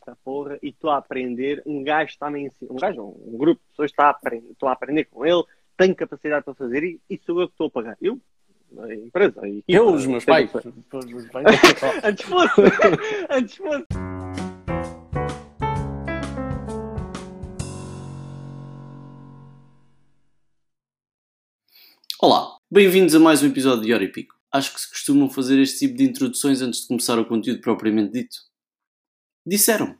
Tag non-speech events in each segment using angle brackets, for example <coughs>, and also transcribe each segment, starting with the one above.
esta porra e estou a aprender, um gajo está a me ensinar, um gajo, um grupo de pessoas está a aprender, estou a aprender com ele, tenho capacidade para fazer e, e sou eu que estou a pagar. Eu? A empresa, a equipa, Eu, os meus pais. tenho- Os meus pais. <laughs> Antes fosse, <laughs> antes fosse. Olá, bem-vindos a mais um episódio de Hora e Pico. Acho que se costumam fazer este tipo de introduções antes de começar o conteúdo propriamente dito. Disseram.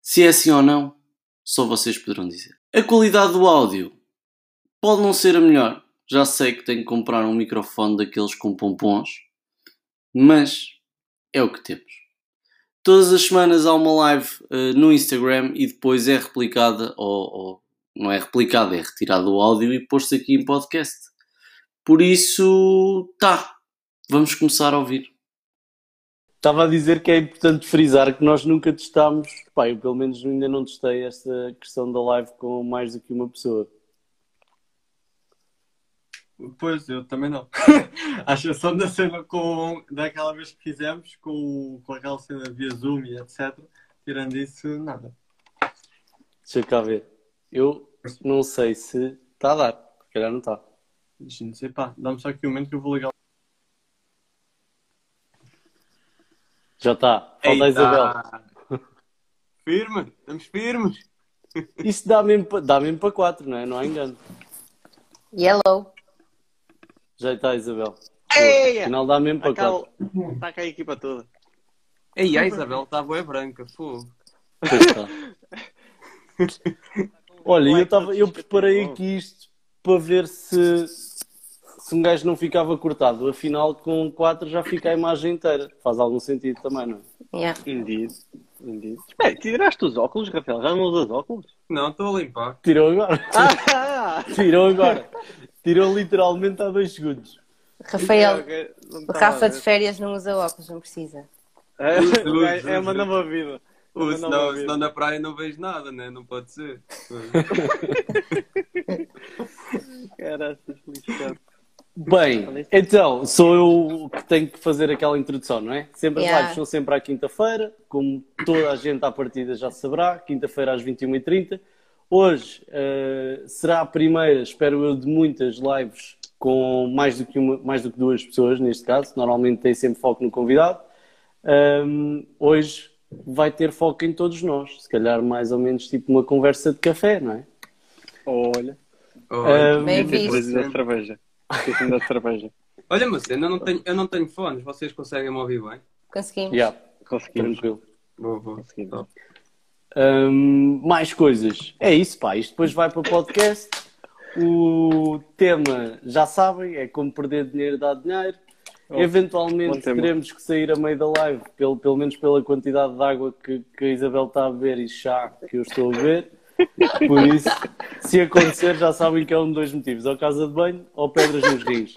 Se é assim ou não, só vocês poderão dizer. A qualidade do áudio pode não ser a melhor. Já sei que tenho que comprar um microfone daqueles com pompons, mas é o que temos. Todas as semanas há uma live eh, no Instagram e depois é replicada ou, ou não é replicado, é retirado o áudio e posto aqui em podcast. Por isso, tá, vamos começar a ouvir. Estava a dizer que é importante frisar que nós nunca testámos, pá, eu pelo menos ainda não testei esta questão da live com mais do que uma pessoa. Pois, eu também não. A exceção da cena com. daquela vez que fizemos, com, com aquela cena via Zoom e etc. Tirando isso, nada. Deixa eu cá ver. Eu não sei se está a dar, se calhar não está. Não sei, pá. Dá-me só aqui um momento que eu vou ligar. Já está. Falta a! Isabel. Firme, estamos firmes. <laughs> Isso dá mesmo, pa- dá mesmo para quatro, não é? Não há engano. Yellow. Já está, Isabel. Afinal dá mesmo para quatro. está cá a equipa toda. Ei, a Isabel está boa branca, fogo. Pois está. <laughs> Olha, eu, tava, eu preparei aqui isto para ver se, se um gajo não ficava cortado. Afinal, com 4 já fica a imagem inteira. Faz algum sentido também, não é? Yeah. Indeed. Indeed. Espera, tiraste os óculos, Rafael? Já não usas óculos? Não, estou a limpar. Tirou agora. Ah! <laughs> Tirou agora. Tirou literalmente há dois segundos. Rafael, Ok, não o estava Rafa de ver. férias não usa óculos, não precisa. É, o é uma nova vida. Ou nova senão, senão na praia não vejo nada, né? Não pode ser. <laughs> <laughs> Caraças, lixado. Bem, então, sou eu que tenho que fazer aquela introdução, não é? Sempre as Yeah. lives são sempre à quinta-feira, como toda a gente à partida já saberá, quinta-feira às 21h30. Hoje eh, será a primeira, espero eu, de muitas lives com mais do que, uma, mais do que duas pessoas, neste caso. Normalmente tem sempre foco no convidado. Ahm, hoje vai ter foco em todos nós. Se calhar mais ou menos tipo uma conversa de café, não é? Olha. Olha, Um, Bem visto. Da cerveja. Esqueci da cerveja. Olha, mas eu não, tenho, eu não tenho fones, vocês conseguem me ouvir bem? Conseguimos. Yeah, Conseguimos. tranquilo. Vou, vou. Conseguimos. Hum, mais coisas. É isso, pá. Isto depois vai para o podcast. O tema, já sabem, é como perder dinheiro dá dinheiro. Oh, Eventualmente teremos que sair a meio da live, pelo, pelo menos pela quantidade de água que, que a Isabel está a beber e chá que eu estou a beber. Por isso, se acontecer, já sabem que é um de dois motivos: ou casa de banho ou pedras nos rins.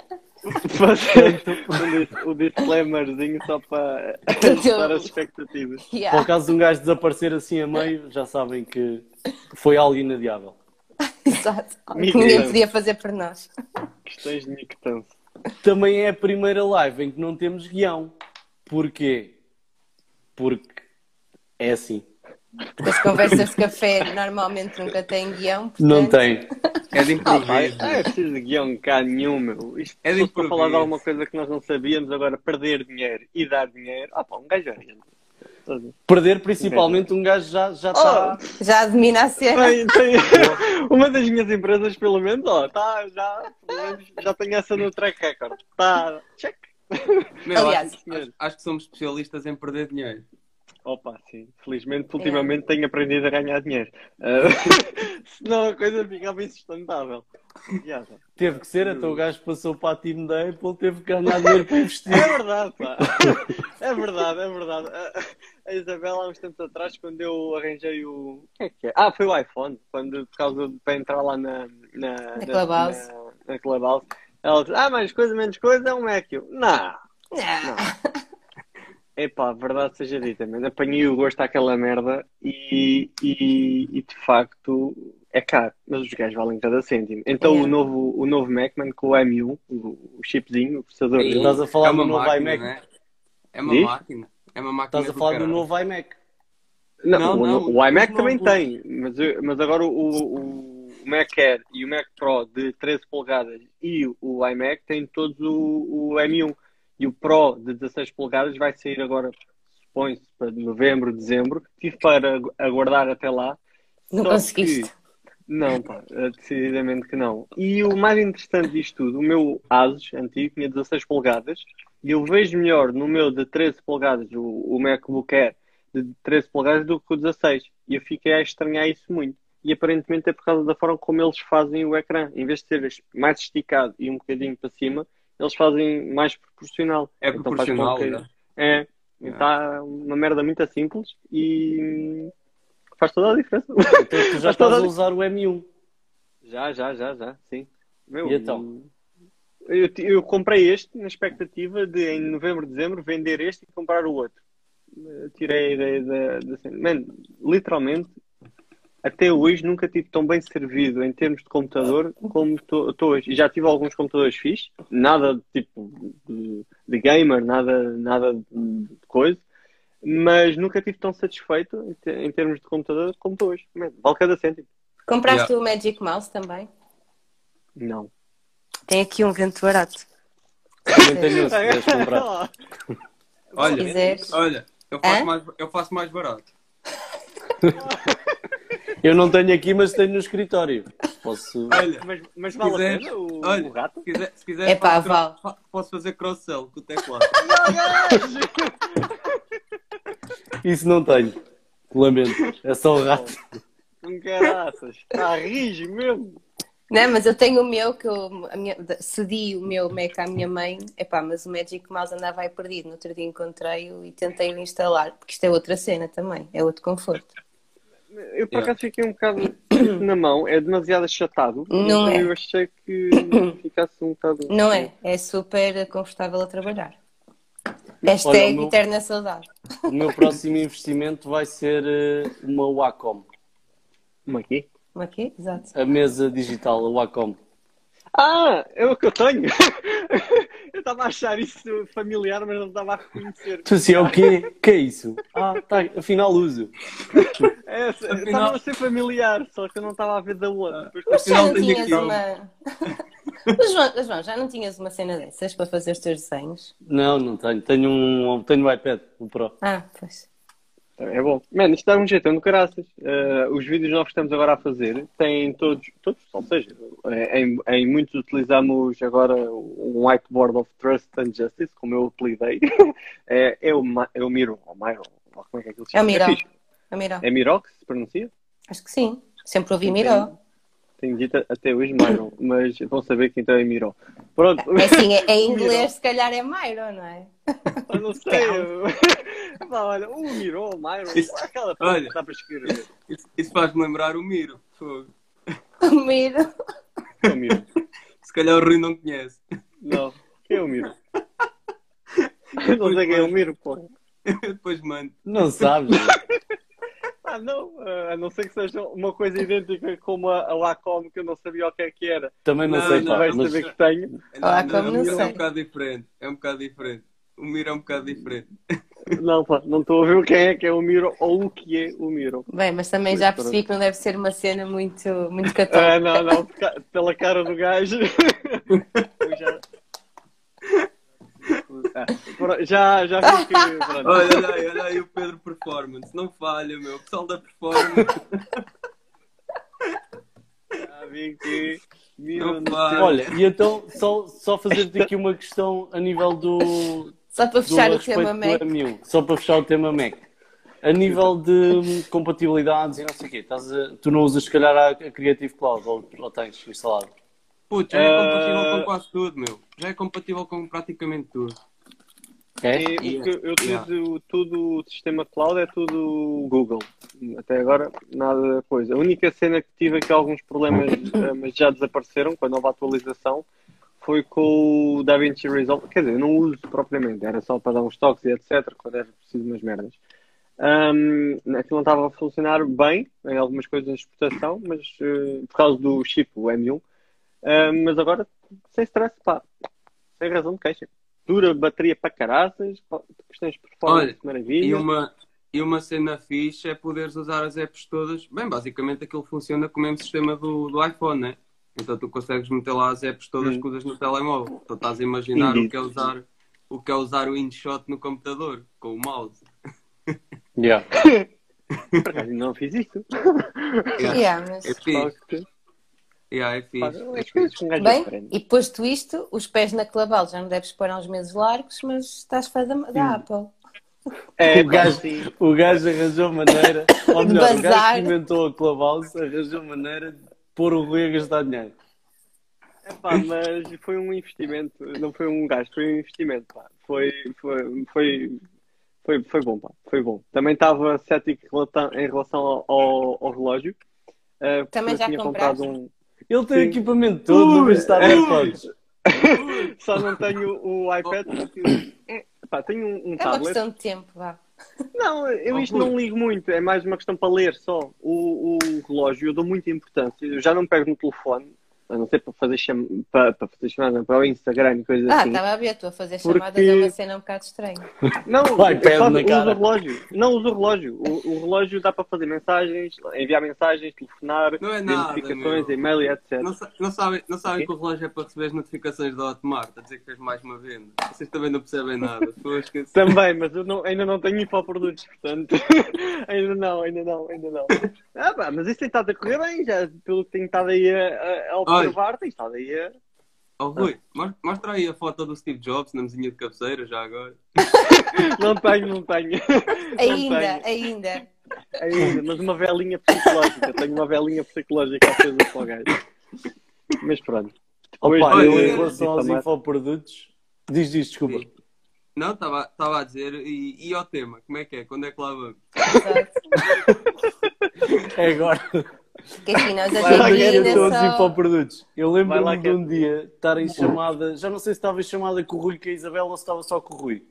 O disclaimerzinho só para ajustar as expectativas. Yeah. caso de um gajo desaparecer assim a meio, já sabem que foi algo inadiável. <laughs> Exato. Que ninguém podia fazer por nós. Questões de mictância. Também é a primeira live em que não temos guião. Porquê? Porque é assim. As conversas de café normalmente nunca têm guião. Portanto, Não tem. É de <laughs> Ah, improviso. é preciso de guião cá nenhum, meu. Isto É de é improviso. falar de alguma coisa que nós não sabíamos, agora perder dinheiro e dar dinheiro. Ah, pá, um gajo orienta. Perder principalmente um gajo já já está. Já domina a cena. Tem, tem... <laughs> Uma das minhas empresas, pelo menos, ó, tá, já, pelo menos, já tem essa no track record. Tá, check. Meu, Aliás- acho, acho- acho que somos especialistas em perder dinheiro. Opa, sim. Felizmente, ultimamente tenho aprendido a ganhar dinheiro. <laughs> Ah, senão a coisa ficava insustentável. Teve que ser, então o gajo passou para a Team da Apple, teve que ganhar dinheiro para investir. É verdade, pá. É verdade, é verdade. A- Isabela, há uns tempos atrás, quando eu arranjei o. O que é que é? Ah, foi o iPhone. Quando, por causa de, para entrar lá na. Na, Na Clubhouse. Na, na Clubhouse. Ela disse: Ah, mais coisa, menos coisa, é um Mac. Eu, Não. Não. Epá, verdade seja dita, mas apanhei o gosto àquela merda e, e, e de facto é caro, mas os gajos valem cada cêntimo. Então É. o novo, o novo Macman com o M1, o, o chipzinho, o processador E Estás a falar é do novo máquina, iMac? né? É uma Diz? máquina. É uma máquina Estás a falar do caralho. novo iMac. Não, Não, o, não, o iMac não, também o- tem, mas, mas agora o, o, o Mac Air e o Mac Pro de 13 polegadas e o iMac têm todos o, o M1 e o Pro de 16 polegadas vai sair agora, supõe-se, para novembro, dezembro. Tive para agu- aguardar até lá. Não só conseguiste. que- Não, pá, eh, decididamente que não. E o mais interessante disto tudo, o meu Asus antigo tinha 16 polegadas e eu vejo melhor no meu de 13 polegadas, o, o MacBook Air de 13 polegadas do que o 16. E eu fiquei a estranhar isso muito. E aparentemente é por causa da forma como eles fazem o ecrã. Em vez de ser mais esticado e um bocadinho para cima, eles fazem mais proporcional. É Então faz proporcional, que- né? É, É. está uma merda muito simples e faz toda a diferença. Então tu já <laughs> estás a- usar o M1. Já, já, já, já, sim. Meu, E então? Eu, eu comprei este na expectativa de em novembro, dezembro vender este e comprar o outro. Eh, Tirei a ideia da, da cena. Mano, literalmente, até hoje nunca tive tão bem servido em termos de computador como estou hoje. E já tive alguns computadores fixos, nada tipo de, de gamer, nada, nada de coisa, mas nunca tive tão satisfeito em, te- em termos de computador como estou hoje. Vale cada cêntimo. Compraste o Magic Mouse também? Não. Tem aqui um vento barato. Também tenho se <laughs> quiseres comprar. Se Olha, olha, eu faço, Hã? mais, eu faço mais barato. <laughs> Eu não tenho aqui, mas tenho no escritório. Posso. Olha, Mas, mas Se vale a quiseres, pena o, olha. o gato? se quiser, se quiser Epá, faço vale. fa- posso fazer cross-sell com o teclado. <laughs> Isso não tenho. Lamento. É só o rato. Com caraças. Está rijo mesmo. Não, mas eu tenho o meu, que eu a minha- cedi o meu Mac à minha mãe, epá, mas o Magic Mouse andava aí perdido. No outro dia encontrei-o e tentei o instalar, porque isto é outra cena também, é outro conforto. Eu por Yeah. acaso fiquei um bocado na mão, é demasiado achatado. Não é. Eu achei que <coughs> ficasse um bocado. Não é? É super confortável a trabalhar. Hashtag Olha, o meu- eterna saudade. O meu próximo investimento vai ser eh, uma Wacom. Como aqui? Como aqui? Exato. A mesa digital, a Wacom. Ah, é o que eu tenho. <laughs> eu estava a achar isso familiar, mas não estava a reconhecer. Tu assim, é o quê? que é isso? Ah, tá, afinal uso. É, Afinal- estava a ser familiar, só que eu não estava a ver da. Depois Mas já Afinal, não tenho tinhas uma. <laughs> Mas, João, mas, João, já não tinhas uma cena dessas para fazer os teus desenhos? Não, não tenho. Tenho um, tenho um iPad, o Pro. Ah, pois. É bom. Mano, isto dá um jeito, no caraças. Uh, os vídeos novos que estamos agora a fazer têm todos, todos ou seja, eh, em, em muitos utilizamos agora um whiteboard of trust and justice, como eu apelidei. <laughs> é, é, o, é o Miro, ou Miro, ou como é que é que ele se É o chama? Miro. A Miró. É Miro que se pronuncia? Acho que sim. Sempre ouvi Miró. Tenho dito até hoje Myron, <coughs> mas vão saber que então é Miro. Pronto. É assim, é, em <laughs> inglês se calhar é Myro, não é? <laughs> Eu não sei. eu- <laughs> olha, o Miro, o Myron, Isso- aquela coisa olha. que dá para escrever. Isso, isso faz-me lembrar o Miro. Fogo. O Miro. É o Miro. Se calhar o Rui não conhece. Não, quem é o Miro? Eu não sei quem é o Miro, pô. <laughs> Depois mando. Não sabes? Ah, não, ah, a não ser que seja uma coisa idêntica como a, a Wacom, que eu não sabia o que é que era. Também não, Não, sei, não, pá, mas saber que tenho. Ah, Não, como o não Miro é sei. um bocado diferente. É um bocado diferente. O Miro é um bocado diferente. Não, pá, não estou a ver quem é que é o Miro ou o que é o Miro. Bem, mas também já percebi que não deve ser uma cena muito, muito <laughs> católica. Ah, não, não, pela cara do gajo. <laughs> Já... Ah, pronto, já, já vi que. Pronto. Olha, olha aí, olha aí o Pedro Performance. Não falha, meu. O pessoal da Performance. Já vi que. Miro. Olha, e então, só, só fazer-te aqui uma questão a nível do, Só para fechar o tema Mac. M1, só para fechar o tema Mac. A nível de compatibilidades e não sei o quê, estás a- tu não usas se calhar a, Creative Cloud ou, ou tens instalado? Putz, já é Ah. compatível com quase tudo, meu. Já é compatível com praticamente tudo. É? E o que eu- eu Yeah. utilizo tudo o sistema cloud é tudo Google. Até agora nada coisa. A única cena que tive aqui alguns problemas, <coughs> eh, mas já desapareceram houve a atualização, foi com o DaVinci Resolve. Quer dizer, eu não uso propriamente, era só para dar uns toques e etc. Quando era preciso umas merdas. Um, aquilo não estava a funcionar bem em algumas coisas de exportação, mas eh, por causa do chip, o M1. Um, mas agora, sem stress, pá, sem razão de queixa. Dura bateria para caraças, questões de performance, Olha, maravilha. E uma, E uma cena fixe é poderes usar as apps todas. Bem, basicamente aquilo funciona como o mesmo sistema do, do iPhone, né? Então tu consegues meter lá as apps todas Hum. que usas no telemóvel. Então estás a imaginar o Indeed. que é usar o que é usar o InShot no computador, com o mouse. Yeah. <laughs> Por acaso ainda não fiz isto. Yeah, mas- É fixe. Yeah, é fixe. É fixe. coisas que um gajo Bem, aprende. e posto isto, os pés na claval já não deves pôr uns meses largos, mas estás fã da, da Apple. É, O gajo-. O gajo arranjou maneira, ou melhor, o gajo que inventou a Clubhouse arranjou maneira de pôr o Rui a gastar dinheiro. É, pá, mas foi um investimento, não foi um gasto, foi um investimento, pá. Foi, foi, foi, foi, foi bom, pá. Foi bom. Também estava cético em relação ao, ao, ao relógio. porque Também já tinha compraste? comprado um. Ele tem Sim. o equipamento todo, não vai estar Ui, em fotos. Só não tenho o iPad porque é, pá, tenho um, um É uma tablet. questão de tempo, vá. Não, eu isto não ligo muito, é mais uma questão para ler só. O, o relógio eu dou muita importância. Eu já não pego no telefone, a não ser para fazer, cham... para, para fazer chamadas, para o Instagram e coisas Ah, assim. estava a ver, tu a fazer Porque- chamadas é uma cena um bocado estranha. Não, <laughs> Vai, só na uso cara. o relógio. Não uso o relógio. O, o relógio dá para fazer mensagens, enviar mensagens, telefonar, Não é nada, notificações, meu. e-mail e etc. Não, não sabem, não sabem Ok. que o relógio é para receber as notificações da Hotmart, a dizer que fez mais uma venda. Vocês também não percebem nada. <laughs> Também, mas eu não- ainda não tenho infoprodutos, portanto. <laughs> ainda não, ainda não, ainda não. Ah, pá, mas isso tem estado a correr bem, já pelo que tenho estado aí a, a- a observar, tem estado aí a. Oh, Rui, mos- mostra aí a foto do Steve Jobs na mesinha de cabeceira, já agora. <laughs> Não tenho, não tenho. Ainda, tenho. ainda. Ainda, mas uma velinha psicológica. Tenho uma velinha psicológica acesa para o gajo. Mas pronto. Opa, eu em relação aos infoprodutos, diz, diz, desculpa. Não, estava a dizer, e, e ao tema, como é que é? Quando é que lá vamos? Exato. <laughs> É agora. Que assim, nós Vai lá, ainda todos só... Eu lembro-me lá de que é- um dia estar em chamada, já não sei se estava em chamada com o Rui com a Isabela ou se estava só com o Rui.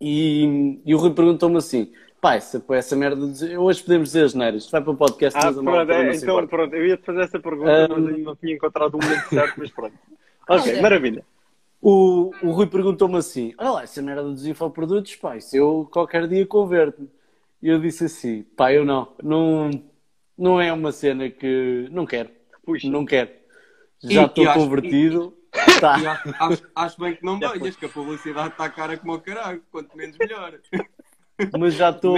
E, e o Rui perguntou-me assim: pai, essa, essa merda, de- hoje podemos dizer as neiras, vai para o podcast, Ah, a pronto, é, não se então importa. pronto. Eu ia te fazer essa pergunta, Ah, mas ainda não tinha encontrado o momento certo, mas pronto. <laughs> Ok, Olha. maravilha. O, o Rui perguntou-me assim: Olha lá, essa merda dos infoprodutos, pá, isso eu qualquer dia converto-me. E eu disse assim: Pá, eu não, não, não é uma cena que. Não quero, Puxa. não quero. E- Já e estou convertido. Tá. E acho, acho- acho bem que não Já venhas, que a publicidade está cara como o caralho, quanto menos melhor. Mas já estou,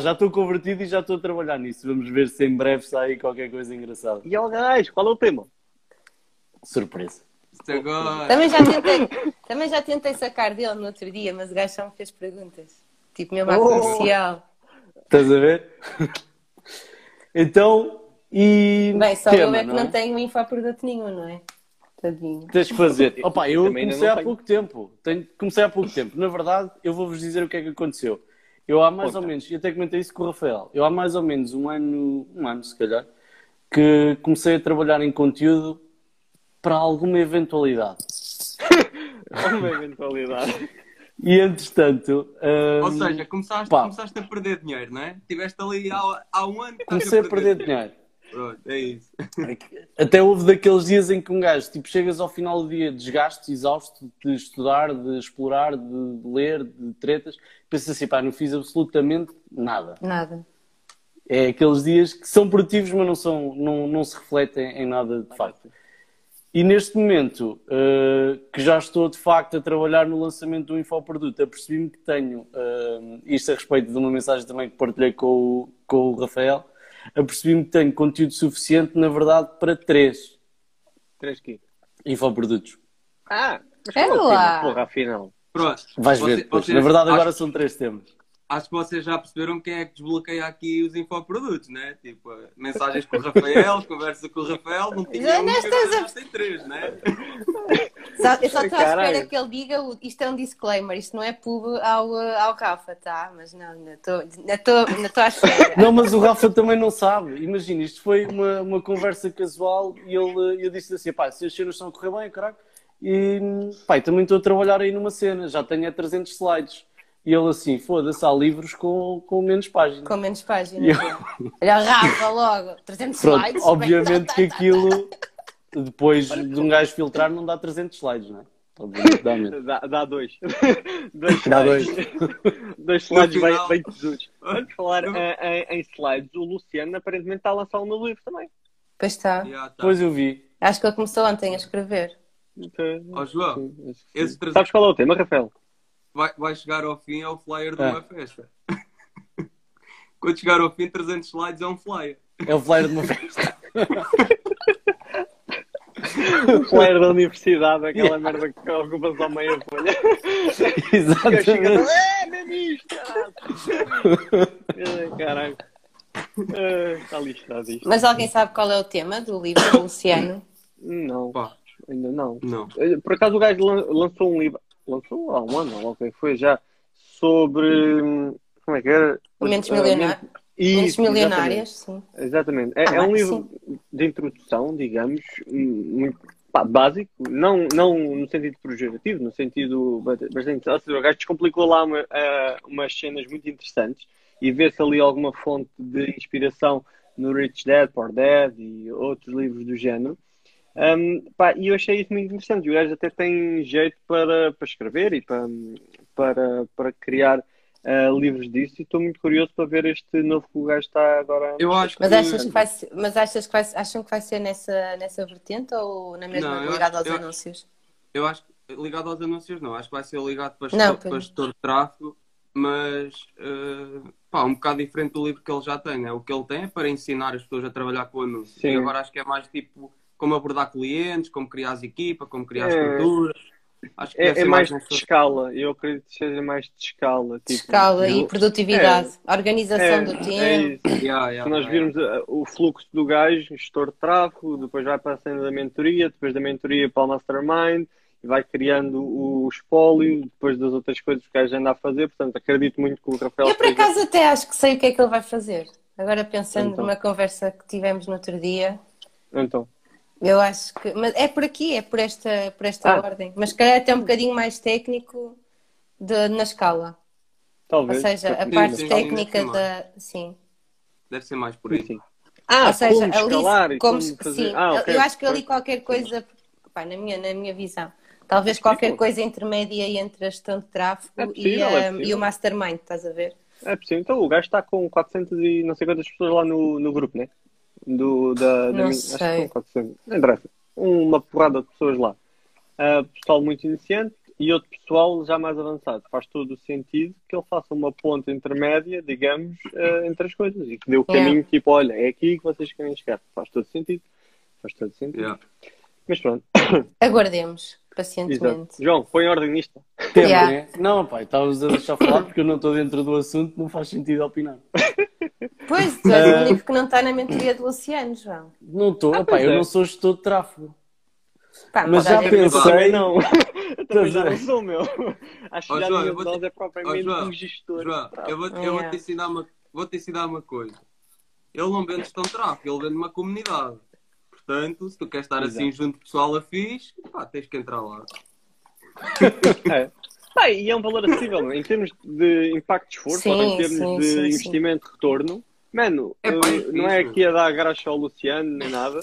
já estou convertido e já estou a trabalhar nisso. Vamos ver se em breve sai qualquer coisa engraçada. E ao gajo, qual é o tema? Surpresa. Também já, tentei, também já tentei sacar dele no outro dia, mas o gajo só me fez perguntas. Tipo, mesmo à Oh. comercial. Estás a ver? Então, e. Bem, só tema, eu é que não não, é? tenho infoproduto nenhum, não é? Tadinho. Tens que fazer. <laughs> Opa, eu Também comecei não há tenho. pouco tempo. Tenho- comecei há pouco tempo. Na verdade, eu vou-vos dizer o que é que aconteceu. Eu há mais ou menos, e até comentei isso com o Rafael, eu há mais ou menos um ano, um ano se calhar, que comecei a trabalhar em conteúdo para alguma eventualidade. <laughs> Uma eventualidade. E entretanto. hum, Ou seja, começaste, pá. começaste a perder dinheiro, não é? Estiveste ali há, há um ano que estás comecei a perder dinheiro. Pronto, é isso. Até houve daqueles dias em que um gajo, tipo, chegas ao final do dia desgaste, exausto de estudar, de explorar, de ler, de tretas, pensas assim, pá, não fiz absolutamente nada. Nada. É aqueles dias que são produtivos, mas não, são, não, não se refletem em nada de facto. E neste momento, eh, que já estou de facto a trabalhar no lançamento do infoproduto, apercebi-me que tenho, eh, isto a respeito de uma mensagem também que partilhei com o, com o Rafael, apercebi-me que tenho conteúdo suficiente, na verdade, para três Três quê? infoprodutos. Ah, mas É lá. porra, afinal. Pronto. Vais ver Na verdade, agora acho, são três temas. Acho que vocês já perceberam quem é que desbloqueia aqui os infoprodutos, né? Tipo, mensagens com o <laughs> Rafael, conversa com o Rafael, não tinha um, não que estás a- três, né? Só- eu só estou à espera que ele diga o- isto é um disclaimer, isto não é pub ao, uh, ao Rafa, tá? Mas não, ainda estou à espera. Não, mas o Rafa também não sabe. Imagina, isto foi uma, uma conversa casual e ele, eu disse assim: pá, se as cenas estão a correr bem, caralho. E pá, também estou a trabalhar aí numa cena, já tenho é 300 slides. E ele assim: foda-se, há livros com, com menos páginas. Com menos páginas. Eu-. <laughs> Olha Rafa logo, 300 Pronto, slides. obviamente tá, que tá, tá, aquilo, depois de um gajo filtrar, não dá 300 slides, não é? Obviamente dá medo. Dá, dá dois. <laughs> dois Dá dois. slides. dois <laughs> slides bem, bem tesudos. Vamos falar em, em slides. O Luciano aparentemente está a lançar um novo livro também. Pois está. Já tá. Pois eu vi. Acho que ele começou ontem a escrever. Então, Ó, João, que sim. esse Sabes qual é o tema, Rafael? Vai, vai chegar ao fim é o flyer de Ah. uma festa. <laughs> Quando chegar ao fim, 300 slides é um flyer. É o flyer de uma festa. <laughs> O flyer da universidade, aquela merda que ocupa só meia folha. Exatamente. é mesmo isto, <laughs> caralho. Está lixado isto. Mas alguém sabe qual é o tema do livro do Luciano? Não, Pá, ainda não. não. Eh, Por acaso o gajo lan- lançou um livro, lançou há um ano, que foi já, sobre. Como é que era? Mentes Ah, milionárias. Isso, milionárias, sim. Exatamente. É, Ah, é um livro de introdução, digamos, muito pá, básico, não, não no sentido projetivo, no sentido ba- bastante. Ou seja, o gajo descomplicou lá uma, ah, umas cenas muito interessantes e vê-se ali alguma fonte de inspiração no Rich Dad, Poor Dad e outros livros do género. Um, pá, e eu achei isso muito interessante. E o gajo até tem jeito para, para escrever e para, para, para criar ah, livros disso. E estou muito curioso para ver este novo que o gajo está agora. Eu acho que. Mas achas que vai ser, mas achas que vai, acham que vai ser nessa, nessa vertente ou na mesma Não, eu ligado acho- aos eu- anúncios? Eu acho que ligado aos anúncios não, acho que vai ser ligado para Não, para gestor de tráfego, mas eh, pá, um bocado diferente do livro que ele já tem, né? O que ele tem é para ensinar as pessoas a trabalhar com anúncios. Sim. E agora acho que é mais tipo como abordar clientes, como criar as equipa, como criar É. estruturas. Acho que É, é mais nessa- de escala, eu acredito que seja mais de escala. Tipo, Escala e eu- produtividade, organização é, do é tempo. isso. Yeah, yeah, Se nós virmos uh, o fluxo do gajo, gestor de tráfego, depois vai para a cena da mentoria, depois da mentoria para o mastermind, e vai criando o espólio, depois das outras coisas que o gajo anda a fazer. Portanto, acredito muito que o Rafael Eu por acaso até acho que sei o que é que ele vai fazer. Agora pensando Então. numa conversa que tivemos no outro dia, Então, eu acho que. Mas é por aqui, é por esta, por esta Ah. ordem. Mas se calhar até um bocadinho mais técnico de- na escala. Ou talvez. seja, a Sim, parte sim, sim, técnica da. Sim. Deve ser mais por aí. Sim. Ah, Ou seja, como escalar ali, e como como fazer. sim, Ah, eu- ok. eu acho que ali qualquer coisa, pá, na, minha, na minha visão, talvez É qualquer coisa intermédia entre a gestão de tráfego É e, possível, é a- possível. e o mastermind, estás a ver? É possível. Então o gajo está com 400 e não sei quantas pessoas lá no, no grupo, né? Do, da, da Não minha- acho que sei. são 400. Não interessa. Uma porrada de pessoas lá. Ah, pessoal muito iniciante e outro pessoal já mais avançado. Faz todo o sentido que ele faça uma ponta intermédia, digamos, ah, entre as coisas e que dê o Yeah. caminho, tipo, olha, é aqui que vocês querem chegar. Faz todo sentido. Faz todo sentido. Yeah. Mas pronto, Aguardemos exato. pacientemente. João, põe ordem nisto. Tempo, Yeah. né? Não, pai, estavas a deixar falar porque eu não estou dentro do assunto, não faz sentido opinar. Pois, tu és o único que não está na mentoria do Luciano, João. Não estou, Ah, opá, pois eu é. não sou gestor de tráfego. Pá, Mas já é- pensei- não. Eu também já é. não <laughs> sou, meu. Acho que já João, nenhum de nós te- é propriamente João, um gestor. João, eu vou, eu vou Yeah. te ensinar uma, vou te ensinar uma coisa. Ele não vende gestão de tráfego, ele vende uma comunidade. Portanto, se tu queres estar assim Exato. junto de pessoal afins, pá, tens que entrar lá. <laughs> É. Pá, e é um valor acessível, em termos de impacto de esforço, Sim, ou em termos sim, de sim, sim. investimento de retorno. Mano, É pá, é eh, não é fixe, aqui a dar graxa ao Luciano nem nada.